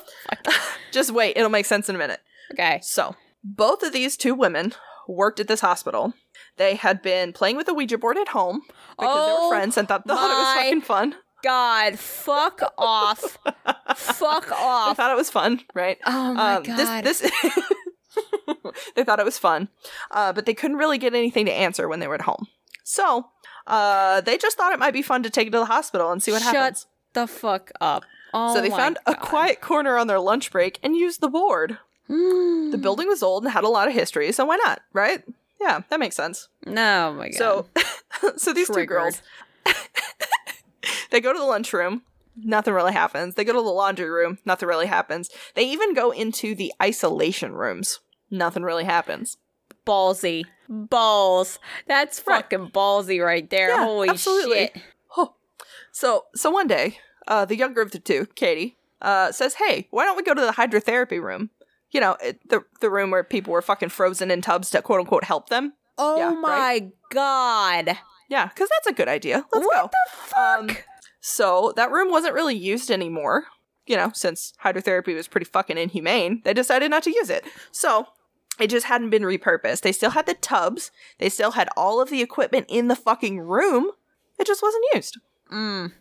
<laughs> just wait. It'll make sense in a minute. Okay. So, both of these two women worked at this hospital. They had been playing with a Ouija board at home because they Oh were friends and thought, thought it was fucking fun. God, fuck off. fuck <laughs> off. They thought it was fun, right? Oh my Um, god. This, this <laughs> they thought it was fun, uh, but they couldn't really get anything to answer when they were at home. So uh, they just thought it might be fun to take it to the hospital and see what Shut happens. Shut the fuck up. Oh so they found a quiet corner on their lunch break and used the board. Mm. The building was old and had a lot of history, so why not, right? Yeah, that makes sense. No, oh my god. So, <laughs> so these two girls, <laughs> they go to the lunchroom. Nothing really happens. They go to the laundry room. Nothing really happens. They even go into the isolation rooms. Nothing really happens. ballsy. Balls. That's Right. fucking ballsy right there. Yeah, Holy absolutely. shit. Huh. So, so one day, uh, the younger of the two, Katie, uh, says, "Hey, why don't we go to the hydrotherapy room? You know, it, the the room where people were fucking frozen in tubs to quote unquote help them. Oh Yeah, my right? god. Yeah, because that's a good idea. Let's what go. the fuck? Um, so that room wasn't really used anymore. You know, since hydrotherapy was pretty fucking inhumane, they decided not to use it. So it just hadn't been repurposed. They still had the tubs. They still had all of the equipment in the fucking room. It just wasn't used. mm.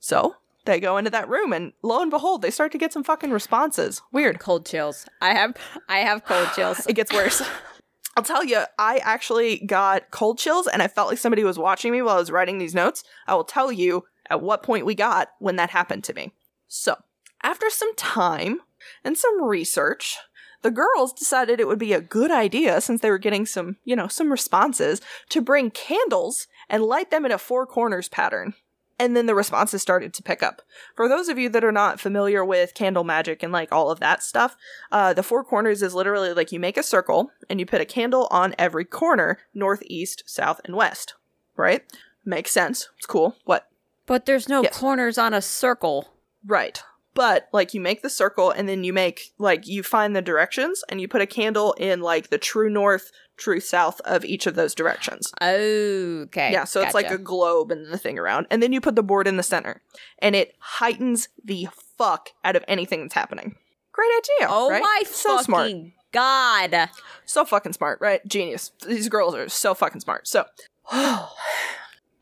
So they go into that room, and lo and behold, they start to get some fucking responses. Weird. Cold chills. I have I have cold chills. It gets worse. <laughs> I'll tell you, I actually got cold chills, and I felt like somebody was watching me while I was writing these notes. I will tell you at what point we got when that happened to me. So, after some time and some research, the girls decided it would be a good idea, since they were getting some, you know, some responses, to bring candles and light them in a four corners pattern. And then the responses started to pick up. For those of you that are not familiar with candle magic and like all of that stuff, uh, the four corners is literally like you make a circle and you put a candle on every corner north, east, south, and west. Right? Makes sense. It's cool. What? But there's no Yes. corners on a circle. Right. But like you make the circle and then you make like you find the directions and you put a candle in like the true north, true south of each of those directions. Okay. Yeah, so it's like a globe and the thing around. And then you put the board in the center. And it heightens the fuck out of anything that's happening. Great idea. Oh right? my so fucking smart. god. So fucking smart, right? Genius. These girls are so fucking smart. So <sighs>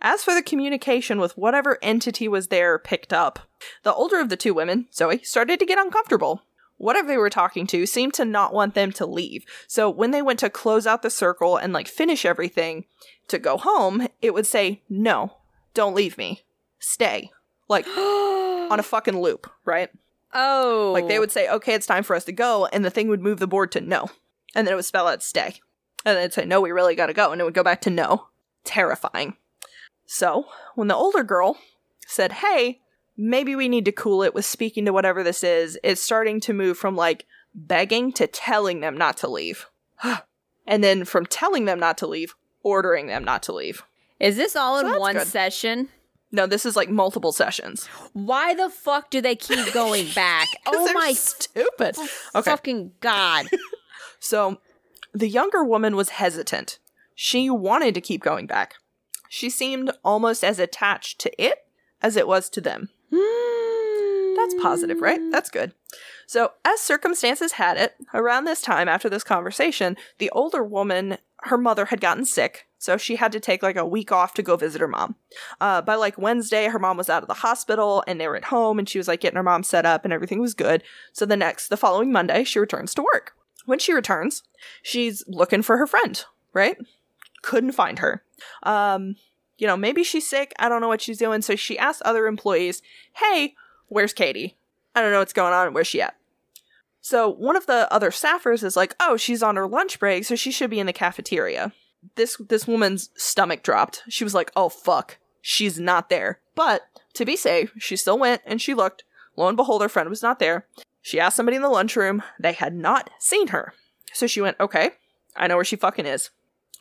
As for the communication with whatever entity was there picked up, the older of the two women, Zoe, started to get uncomfortable. Whatever they were talking to seemed to not want them to leave. So when they went to close out the circle and like finish everything to go home, it would say, No, don't leave me. Stay. Like <gasps> on a fucking loop, right? oh. Like they would say, okay, it's time for us to go, and the thing would move the board to no. And then it would spell out stay. And then it'd say, no, we really gotta go. And it would go back to no. Terrifying. So, when the older girl said, hey, maybe we need to cool it with speaking to whatever this is. It's starting to move from like begging to telling them not to leave. <sighs> and then from telling them not to leave, ordering them not to leave. Is this all So in one good. session? No, this is like multiple sessions. Why the fuck do they keep <laughs> going back? <laughs> oh my stupid. Oh, okay. fucking god. <laughs> So the younger woman was hesitant. She wanted to keep going back. She seemed almost as attached to it as it was to them. That's positive, right? That's good. So, as circumstances had it, around this time after this conversation, the older woman, her mother had gotten sick, so she had to take like a week off to go visit her mom. Uh, by like Wednesday, her mom was out of the hospital and they were at home, and she was like getting her mom set up and everything was good. So, the next, the following Monday, she returns to work. When she returns, she's looking for her friend, right? Couldn't find her. Um, you know, maybe she's sick. I don't know what she's doing. So she asked other employees, hey, where's Katie? I don't know what's going on. Where's she at? So one of the other staffers is like, oh, she's on her lunch break, so she should be in the cafeteria. This this woman's stomach dropped. She was like, oh fuck, she's not there. But to be safe, she still went and she looked. Lo and behold, her friend was not there. She asked somebody in the lunchroom. They had not seen her. So she went, okay, I know where she fucking is.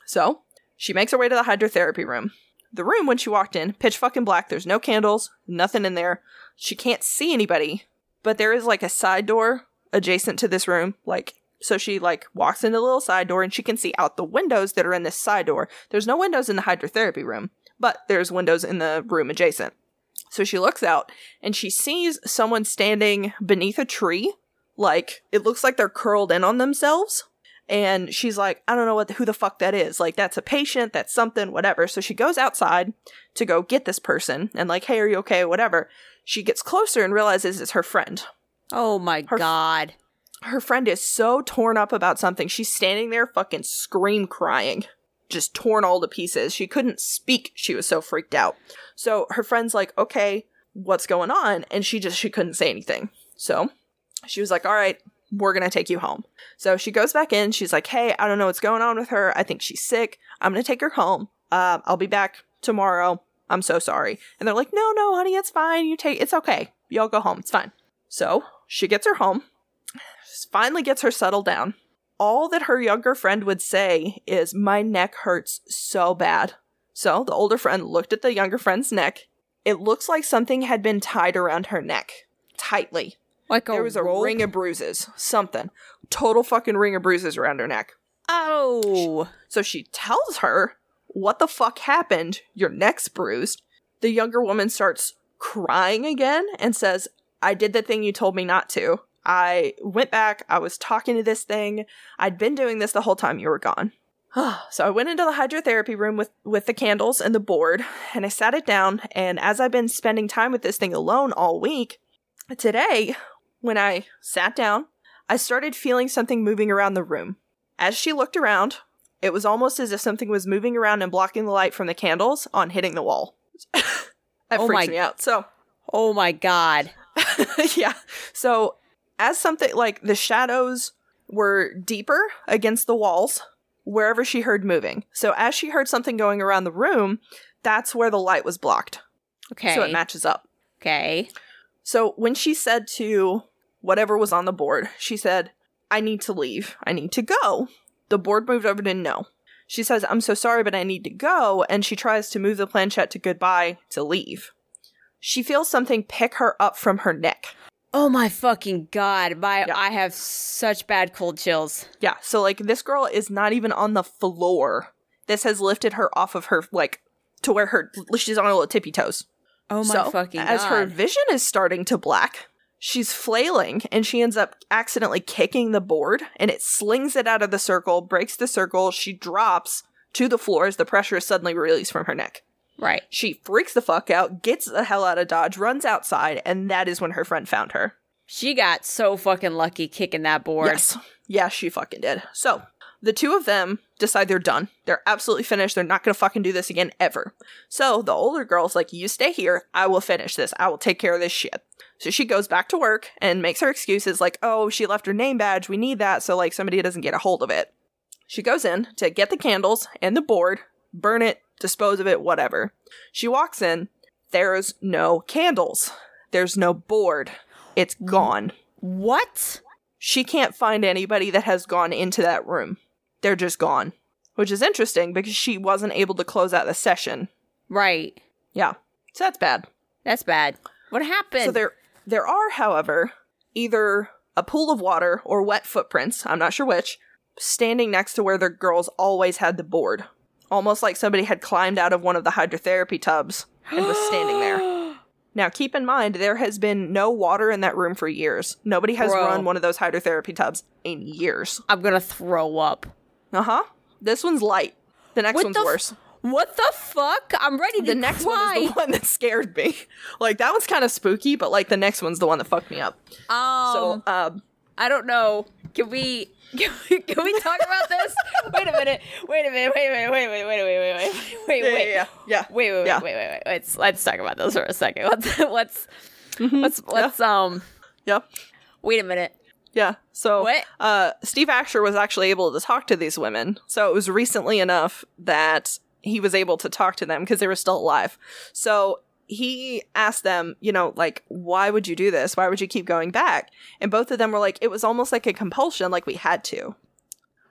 So she makes her way to the hydrotherapy room. The room, when she walked in, pitch fucking black. There's no candles, nothing in there. She can't see anybody, but there is like a side door adjacent to this room. Like, so she like walks in the little side door and she can see out the windows that are in this side door. There's no windows in the hydrotherapy room, but there's windows in the room adjacent. So she looks out and she sees someone standing beneath a tree. Like, it looks like they're curled in on themselves and she's like i don't know what who the fuck that is. Like that's a patient that's something whatever. So she goes outside to go get this person and like hey are you okay? whatever. She gets closer and realizes it's her friend. Oh my Her- god. her friend is so torn up about something. She's standing there fucking scream crying just torn all to pieces. She couldn't speak. She was so freaked out. So her friend's like okay what's going on? And she just she couldn't say anything. So she was like all right we're gonna take you home. So she goes back in she's like hey i don't know what's going on with her. I think she's sick. I'm gonna take her home. Um, i'll be back tomorrow. I'm so sorry. And they're like no no honey it's fine. You take it's okay. Y'all go home. It's fine. So she gets her home finally gets her settled down. All that her younger friend would say is, My neck hurts so bad. So the older friend looked at the younger friend's neck. It looks like something had been tied around her neck tightly. Like a there was a ring of bruises. Something. Total fucking ring of bruises around her neck. Oh. So she tells her, What the fuck happened? Your neck's bruised. The younger woman starts crying again and says, I did the thing you told me not to. I went back, I was talking to this thing. I'd been doing this the whole time you were gone. <sighs> so I went into the hydrotherapy room with, with the candles and the board, and I sat it down. And as I've been spending time with this thing alone all week, today, when I sat down, I started feeling something moving around the room. As she looked around, it was almost as if something was moving around and blocking the light from the candles on hitting the wall. <laughs> that Oh freaks my- me out. So, Oh my god. <laughs> yeah. So, as something like the shadows were deeper against the walls wherever she heard moving. So, as she heard something going around the room, that's where the light was blocked. Okay. So, it matches up. okay. So when she said to whatever was on the board, she said, I need to leave. I need to go. The board moved over to no. She says, I'm so sorry, but I need to go. And she tries to move the planchette to goodbye to leave. She feels something pick her up from her neck. Oh my fucking god. My Yeah. I have such bad cold chills. Yeah, so like this girl is not even on the floor. This has lifted her off of her, like, to where her she's on her little tippy toes. Oh my so, fucking god. as her vision is starting to black, she's flailing and she ends up accidentally kicking the board and it slings it out of the circle, breaks the circle. She drops to the floor as the pressure is suddenly released from her neck. right. She freaks the fuck out, gets the hell out of Dodge, runs outside, and that is when her friend found her. She got so fucking lucky kicking that board. Yes. Yeah, she fucking did. So, the two of them decide they're done. They're absolutely finished. They're not gonna fucking do this again ever. So, the older girl's like, You stay here. I will finish this. I will take care of this shit. So, she goes back to work and makes her excuses like, Oh, she left her name badge. We need that so, like, somebody doesn't get a hold of it. She goes in to get the candles and the board, burn it, dispose of it, whatever. She walks in. There's no candles. There's no board. It's gone. What? She can't find anybody that has gone into that room. They're just gone. Which is interesting because she wasn't able to close out the session. Right. Yeah. So that's bad. That's bad. What happened? So there there are, however, either a pool of water or wet footprints, I'm not sure which, standing next to where the girls always had the board. Almost like somebody had climbed out of one of the hydrotherapy tubs and was standing there. <gasps> Now, keep in mind, there has been no water in that room for years. Nobody has Bro. run one of those hydrotherapy tubs in years. I'm gonna throw up. Uh huh. This one's light. The next What one's the f- worse. What the fuck? I'm ready to the next cry. one is the one that scared me. <laughs> Like that one's kind of spooky, but like the next one's the one that fucked me up. Um, So, um, I don't know. Can we? <laughs> Can we, can we talk about this? <laughs> wait a minute. Wait a minute. Wait a minute. Wait a minute. Wait a minute. Wait wait wait wait yeah, wait. yeah, yeah. Wait, wait, wait, Yeah. wait, wait, wait. Let's let's talk about this for a second. Let's let's Mm-hmm. let's let's um. Yeah. Wait a minute. Yeah. So What? uh Steve Asher was actually able to talk to these women. So it was recently enough that he was able to talk to them because they were still alive. So he asked them, you know, like, why would you do this? Why would you keep going back? And both of them were like, it was almost like a compulsion, like we had to.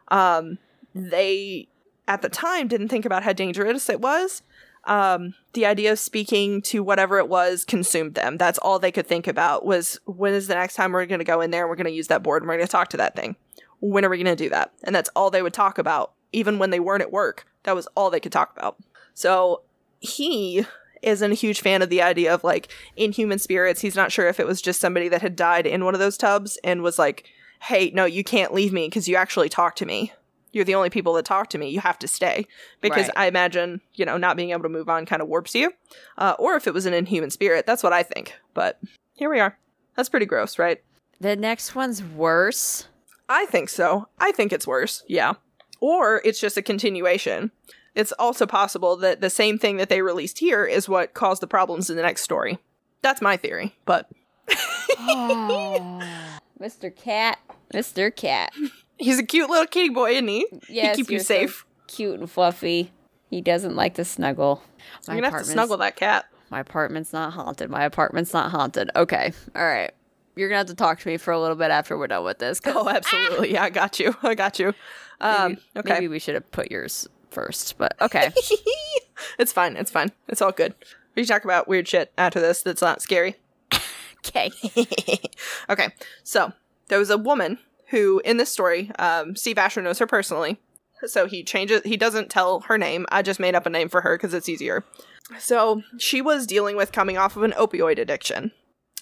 Um, they at the time didn't think about how dangerous it was. Um, the idea of speaking to whatever it was consumed them. That's all they could think about was when is the next time we're going to go in there and we're going to use that board and we're going to talk to that thing. When are we going to do that? And that's all they would talk about, even when they weren't at work. That was all they could talk about. So he isn't a huge fan of the idea of like inhuman spirits. He's not sure if it was just somebody that had died in one of those tubs and was like, hey, no, you can't leave me because you actually talk to me. You're the only people that talk to me. You have to stay. Because Right. I imagine, you know, not being able to move on kind of warps you. Uh, or if it was an inhuman spirit. That's what I think. But here we are. That's pretty gross, right? The next one's worse. I think so. I think it's worse. Yeah. Or it's just a continuation. It's also possible that the same thing that they released here is what caused the problems in the next story. That's my theory, but <laughs> Mr. Cat. Mr. Cat. He's a cute little kitty boy, isn't he? Yes, he keep you you're so safe. cute and fluffy. He doesn't like to snuggle. My You're gonna have to snuggle that cat. My apartment's not haunted. My apartment's not haunted. Okay. All right. You're gonna have to talk to me for a little bit after we're done with this. Oh, absolutely. Yeah, I got you. I got you. <laughs> Um, maybe, okay. maybe we should have put yours first, but okay. <laughs> it's fine. It's fine. It's all good. We can talk about weird shit after this that's not scary. <laughs> okay. okay, so there was a woman who, in this story, um, Steve Asher knows her personally. So he changes, he doesn't tell her name. I just made up a name for her because it's easier. So she was dealing with coming off of an opioid addiction.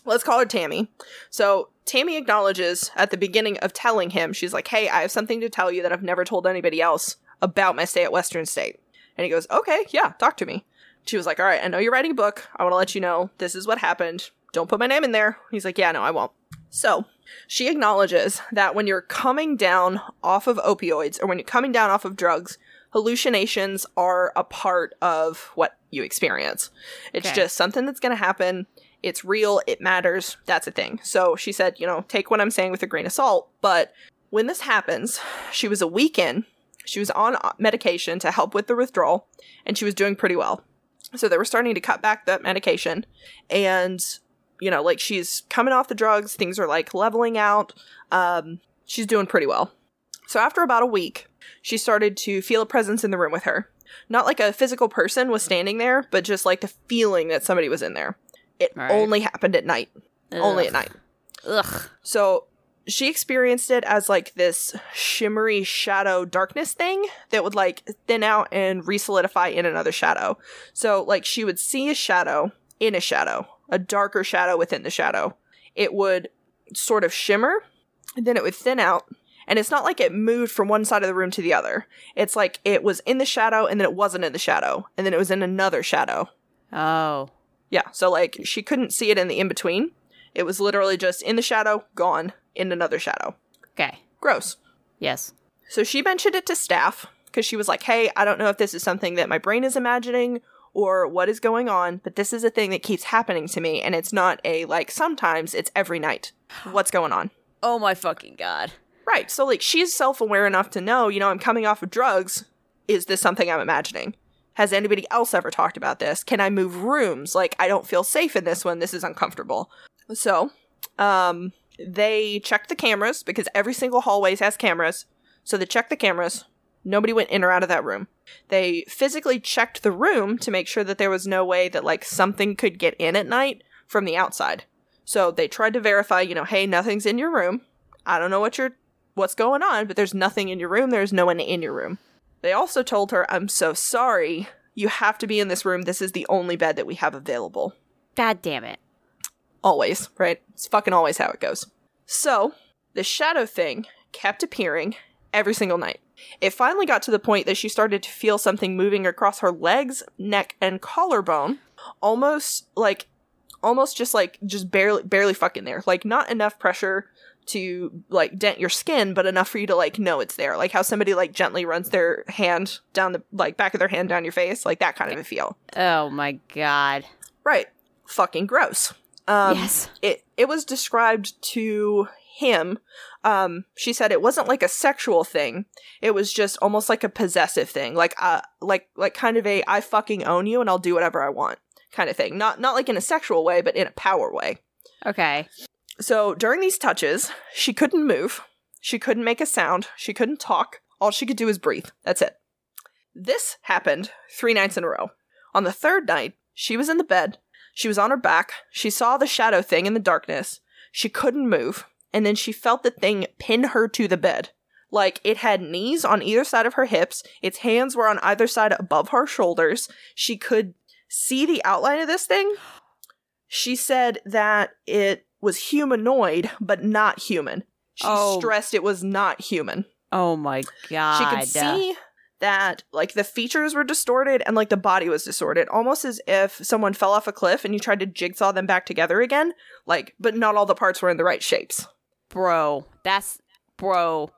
Let's call her Tammy. So Tammy acknowledges at the beginning of telling him, she's like, Hey, I have something to tell you that I've never told anybody else about my stay at Western State. And he goes, Okay, yeah, talk to me. She was like, All right, I know you're writing a book. I want to let you know this is what happened. Don't put my name in there. He's like, Yeah, no, I won't. So she acknowledges that when you're coming down off of opioids or when you're coming down off of drugs, hallucinations are a part of what you experience. It's Okay. just something that's going to happen. It's real. It matters. That's a thing. So she said, you know, take what I'm saying with a grain of salt. But when this happens, she was a week in. She was on uh, medication to help with the withdrawal, and she was doing pretty well. So they were starting to cut back that medication. And, you know, like she's coming off the drugs, things are like leveling out. Um, she's doing pretty well. So after about a week, she started to feel a presence in the room with her. Not like a physical person was standing there, but just like the feeling that somebody was in there. It Right. only happened at night. Only at night. Ugh. So she experienced it as like this shimmery shadow darkness thing that would like thin out and re-solidify in another shadow. So like she would see a shadow in a shadow, a darker shadow within the shadow. It would sort of shimmer, and then it would thin out. And it's not like it moved from one side of the room to the other. It's like it was in the shadow and then it wasn't in the shadow, and then it was in another shadow. Oh. Yeah, so like she couldn't see it in the in between. It was literally just in the shadow, gone, in another shadow. Okay. Gross. Yes. So she mentioned it to staff because she was like, hey, I don't know if this is something that my brain is imagining or what is going on, but this is a thing that keeps happening to me. And it's not a like sometimes, it's every night. What's going on? Oh my fucking god. Right. So like she's self aware enough to know, you know, I'm coming off of drugs. Is this something I'm imagining? Has anybody else ever talked about this? Can I move rooms? Like, I don't feel safe in this one. This is uncomfortable. So, um, they checked the cameras because every single hallways has cameras. So they checked the cameras. Nobody went in or out of that room. They physically checked the room to make sure that there was no way that like something could get in at night from the outside. So they tried to verify, you know, hey, nothing's in your room. I don't know what you're what's going on, but there's nothing in your room. There's no one in your room. They also told her, I'm so sorry. You have to be in this room. This is the only bed that we have available. God damn it. Always, right? It's fucking always how it goes. So, the shadow thing kept appearing every single night. It finally got to the point that she started to feel something moving across her legs, neck, and collarbone, almost like almost just like just barely barely fucking there. Like not enough pressure to like dent your skin, but enough for you to like know it's there. Like how somebody like gently runs their hand down the like back of their hand down your face, like that kind of a feel. Oh my god. Right. Fucking gross. Um, yes. It it was described to him. Um, she said it wasn't like a sexual thing. It was just almost like a possessive thing, like uh, like like kind of a I fucking own you and I'll do whatever I want kind of thing. Not not like in a sexual way, but in a power way. Okay. So during these touches, she couldn't move. She couldn't make a sound. She couldn't talk. All she could do was breathe. That's it. This happened three nights in a row. On the third night, she was in the bed. She was on her back. She saw the shadow thing in the darkness. She couldn't move. And then she felt the thing pin her to the bed. Like it had knees on either side of her hips. Its hands were on either side above her shoulders. She could see the outline of this thing. She said that it was humanoid, but not human. She Oh. stressed it was not human. Oh my god. She could see that like the features were distorted and like the body was distorted, almost as if someone fell off a cliff and you tried to jigsaw them back together again. Like, but not all the parts were in the right shapes. Bro. That's bro.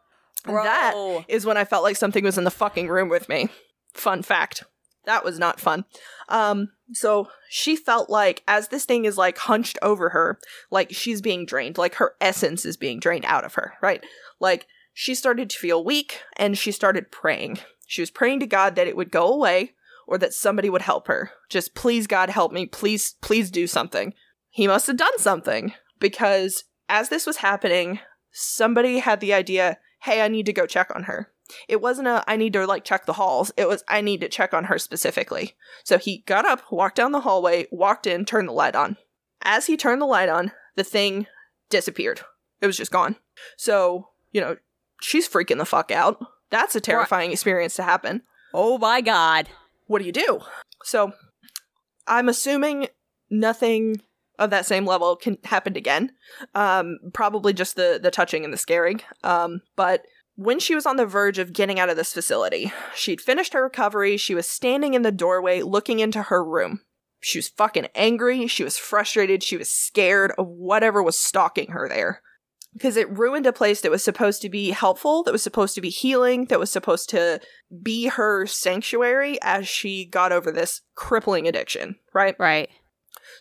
Bro. That is when I felt like something was in the fucking room with me. Fun fact. That was not fun. Um, so she felt like as this thing is like hunched over her, like she's being drained, like her essence is being drained out of her, right? Like she started to feel weak and she started praying. She was praying to God that it would go away or that somebody would help her. Just please, God, help me. Please, please do something. He must have done something because as this was happening, somebody had the idea hey, I need to go check on her. It wasn't a I need to like check the halls. It was I need to check on her specifically. So he got up, walked down the hallway, walked in, turned the light on. As he turned the light on, the thing disappeared. It was just gone. So, you know, she's freaking the fuck out. That's a terrifying experience to happen. Oh my god. What do you do? So, I'm assuming nothing of that same level can happened again. Um, probably just the the touching and the scaring. Um, but when she was on the verge of getting out of this facility, she'd finished her recovery. She was standing in the doorway looking into her room. She was fucking angry. She was frustrated. She was scared of whatever was stalking her there. Because it ruined a place that was supposed to be helpful, that was supposed to be healing, that was supposed to be her sanctuary as she got over this crippling addiction, right? Right.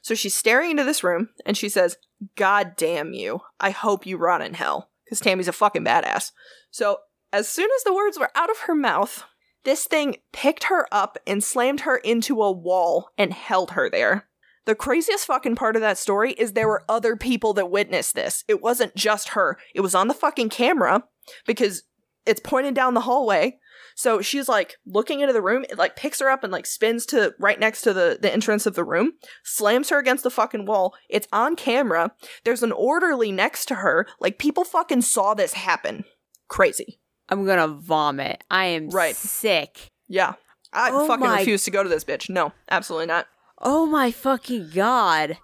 So she's staring into this room and she says, God damn you. I hope you rot in hell. Because Tammy's a fucking badass. So as soon as the words were out of her mouth, this thing picked her up and slammed her into a wall and held her there. The craziest fucking part of that story is there were other people that witnessed this. It wasn't just her. It was on the fucking camera because it's pointed down the hallway. So she's like looking into the room. It like picks her up and like spins to right next to the, the entrance of the room, slams her against the fucking wall. It's on camera. There's an orderly next to her. Like people fucking saw this happen. Crazy. I'm gonna vomit. I am Right. sick. Yeah. I Oh fucking my- refuse to go to this bitch. No, absolutely not. Oh my fucking god.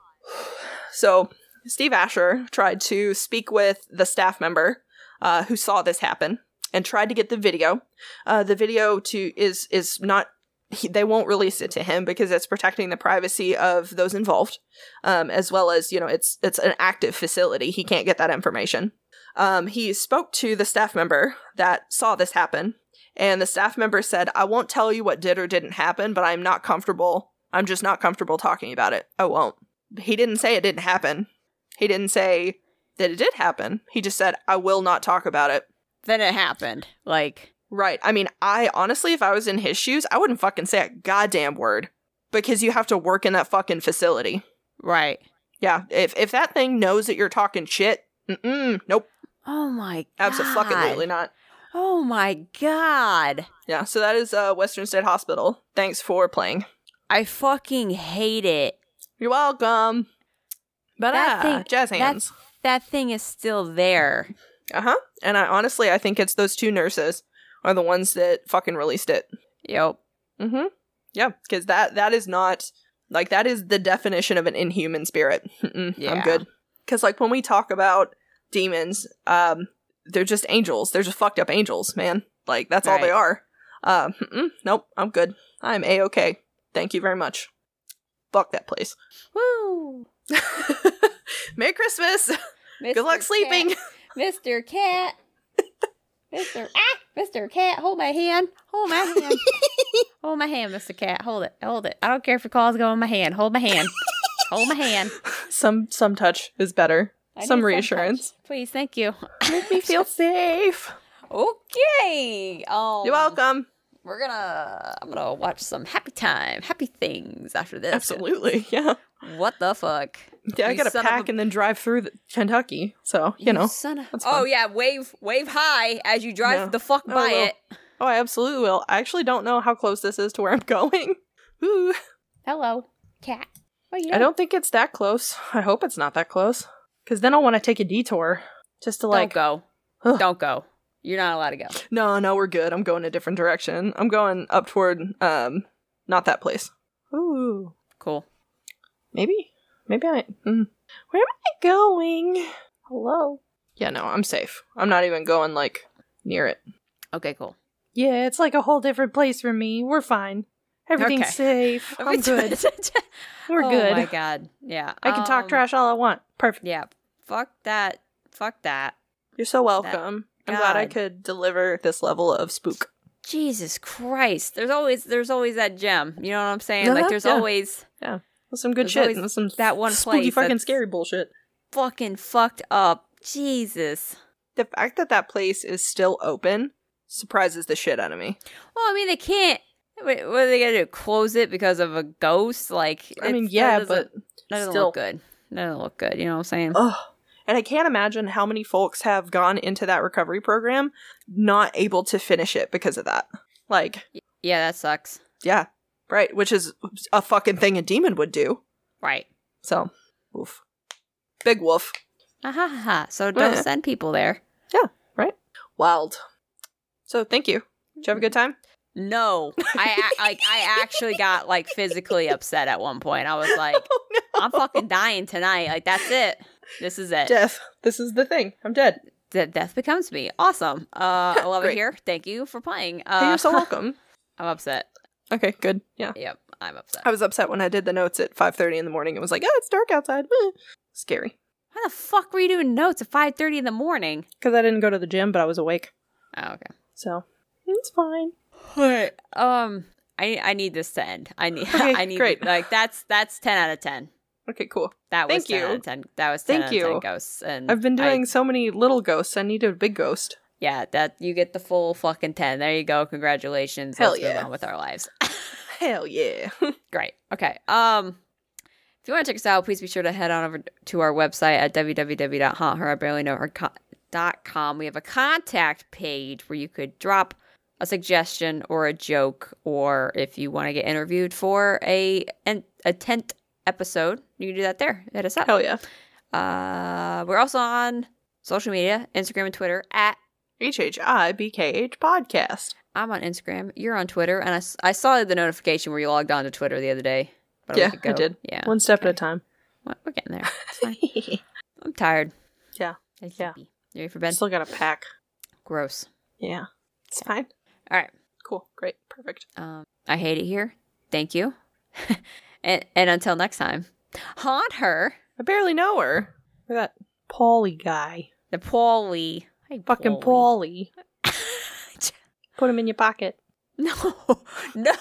So Steve Asher tried to speak with the staff member uh, who saw this happen and tried to get the video. Uh, the video to is is not. He, they won't release it to him because it's protecting the privacy of those involved, um, as well as you know it's it's an active facility. He can't get that information. Um, he spoke to the staff member that saw this happen, and the staff member said, "I won't tell you what did or didn't happen, but I'm not comfortable. I'm just not comfortable talking about it. I won't." he didn't say it didn't happen. He didn't say that it did happen. He just said, I will not talk about it. Then it happened. Like Right. I mean, I honestly, if I was in his shoes, I wouldn't fucking say a goddamn word because you have to work in that fucking facility. Right. Yeah. If if that thing knows that you're talking shit, mm nope, Oh my god. absolutely not. Oh my god. Yeah. So that is uh, Western State Hospital. Thanks for playing. I fucking hate it. You're welcome. But That ah, thing- jazz That, hands. that thing is still there. Uh huh. And I honestly, I think it's those two nurses are the ones that fucking released it. Yep. Mm-hmm. Yeah, because that that is not like that is the definition of an inhuman spirit. <laughs> Mm-mm, I'm good. Because like when we talk about demons, um, they're just angels. They're just fucked up angels, man. Like that's all they are. Um, mm-mm, nope, I'm good. I'm a okay. Thank you very much. Fuck that place. Woo. <laughs> Merry Christmas. Good luck sleeping. <laughs> Mr. Cat. Mr. Ah, Mr. Cat, hold my hand. Hold my hand. hold my hand, Mr. Cat. Hold it. Hold it. I don't care if your claws go in my hand. Hold my hand. hold my hand. some some touch is better. I some reassurance. touch. Please, thank you. Make me <laughs> feel safe. Okay. Um, You're welcome. We're gonna. I'm gonna watch some happy time, happy things after this. Absolutely. <laughs> Yeah. What the fuck? <laughs> Yeah, I You gotta pack a- and then drive through the Kentucky. So you, know. son of. Oh yeah, wave wave high as you drive Yeah. the fuck I by will. it. Oh, I absolutely will. I actually don't know how close this is to where I'm <laughs> going. Ooh. Hello, cat. What are you I don't think it's that close. I hope it's not that close. Because then I'll want to take a detour. Just to like. don't go. Ugh. Don't go. You're not allowed to go. No, no, we're good. I'm going a different direction. I'm going up toward, um, not that place. Ooh. Cool. Maybe? Maybe I. Mm. Where am I going? Hello? Yeah, no, I'm safe. I'm not even going, like, near it. Okay, cool. Yeah, it's like a whole different place for me. We're fine. Everything's Okay. safe. <laughs> I'm good. <laughs> We're oh good. Oh my god. Yeah. I can talk um, trash all I want. Perfect. Yeah. Fuck that. Fuck that. You're so welcome. I'm glad I could deliver this level of spook. Jesus Christ. There's always there's always that gem. You know what I'm saying? Like Uh-huh, there's yeah. always With some good There's shit always and some that one <laughs> spooky place fucking scary bullshit. fucking fucked up. Jesus. The fact that that place is still open surprises the shit out of me. Well, I mean they can't Wait, what are they gonna do? Close it because of a ghost? Like I mean, yeah, that but that doesn't still. look good. That doesn't look good. You know what I'm saying? Ugh. And I can't imagine how many folks have gone into that recovery program not able to finish it because of that. Like, Yeah, that sucks. yeah, right, which is a fucking thing a demon would do. Right. So, woof. Big woof. Ah, ha, ha, ha. So don't Yeah. send people there. Yeah, right? Wild. So, thank you. Did you have a good time? No, I <laughs> like I actually got like physically upset at one point. I was like, <laughs> Oh, no. I'm fucking dying tonight. Like that's it. This is it. Death. This is the thing. I'm dead. De- death becomes me. Awesome. Uh, I love it here. Thank you for playing. Hey, Uh, you're so <laughs> welcome. I'm upset. Okay, good. Yeah. Yep, I'm upset. I was upset when I did the notes at 5:30 in the morning. It was like, "Oh, it's dark outside." Scary. Why the fuck were you doing notes at 5:30 in the morning? Cuz I didn't go to the gym, but I was awake. Oh, okay. So, it's fine. But Um, I I need this to end. I need. <laughs> Okay, I need. great. Like that's that's 10 out of 10. Okay, cool. That was Thank 10 out you. of 10. That was 10 Thank out of 10 you. ghosts. And I've been I- doing so many little ghosts. I need a big ghost. Yeah, that you get the full fucking 10. There you go. Congratulations. Hell Let's yeah. move on with our lives. <laughs> Hell yeah. <laughs> Great. Okay. Um, if you want to check us out, please be sure to head on over to our website at www.haunther.com. We have a contact page where you could drop a suggestion or a joke, or if you want to get interviewed for a an, a tenth episode, you can do that there. Hit us up. Hell yeah. Uh, we're also on social media, Instagram and Twitter at HHIBKH podcast. I'm on Instagram. You're on Twitter, and I, I saw the notification where you logged on to Twitter the other day. a Yeah, I did. Yeah, One step okay. at a time. Well, we're getting there. It's fine. <laughs> I'm tired. Yeah. Yeah. You ready for bed? Still got to pack. Gross. Yeah. It's fine. All right. Cool. Great. Perfect. Um, I hate it here. Thank you. <laughs> and and until next time, haunt her. I barely know her. Or that Paulie guy. The Paulie. Hey, Fucking Paulie. <laughs> Put him in your pocket. <laughs> No, no.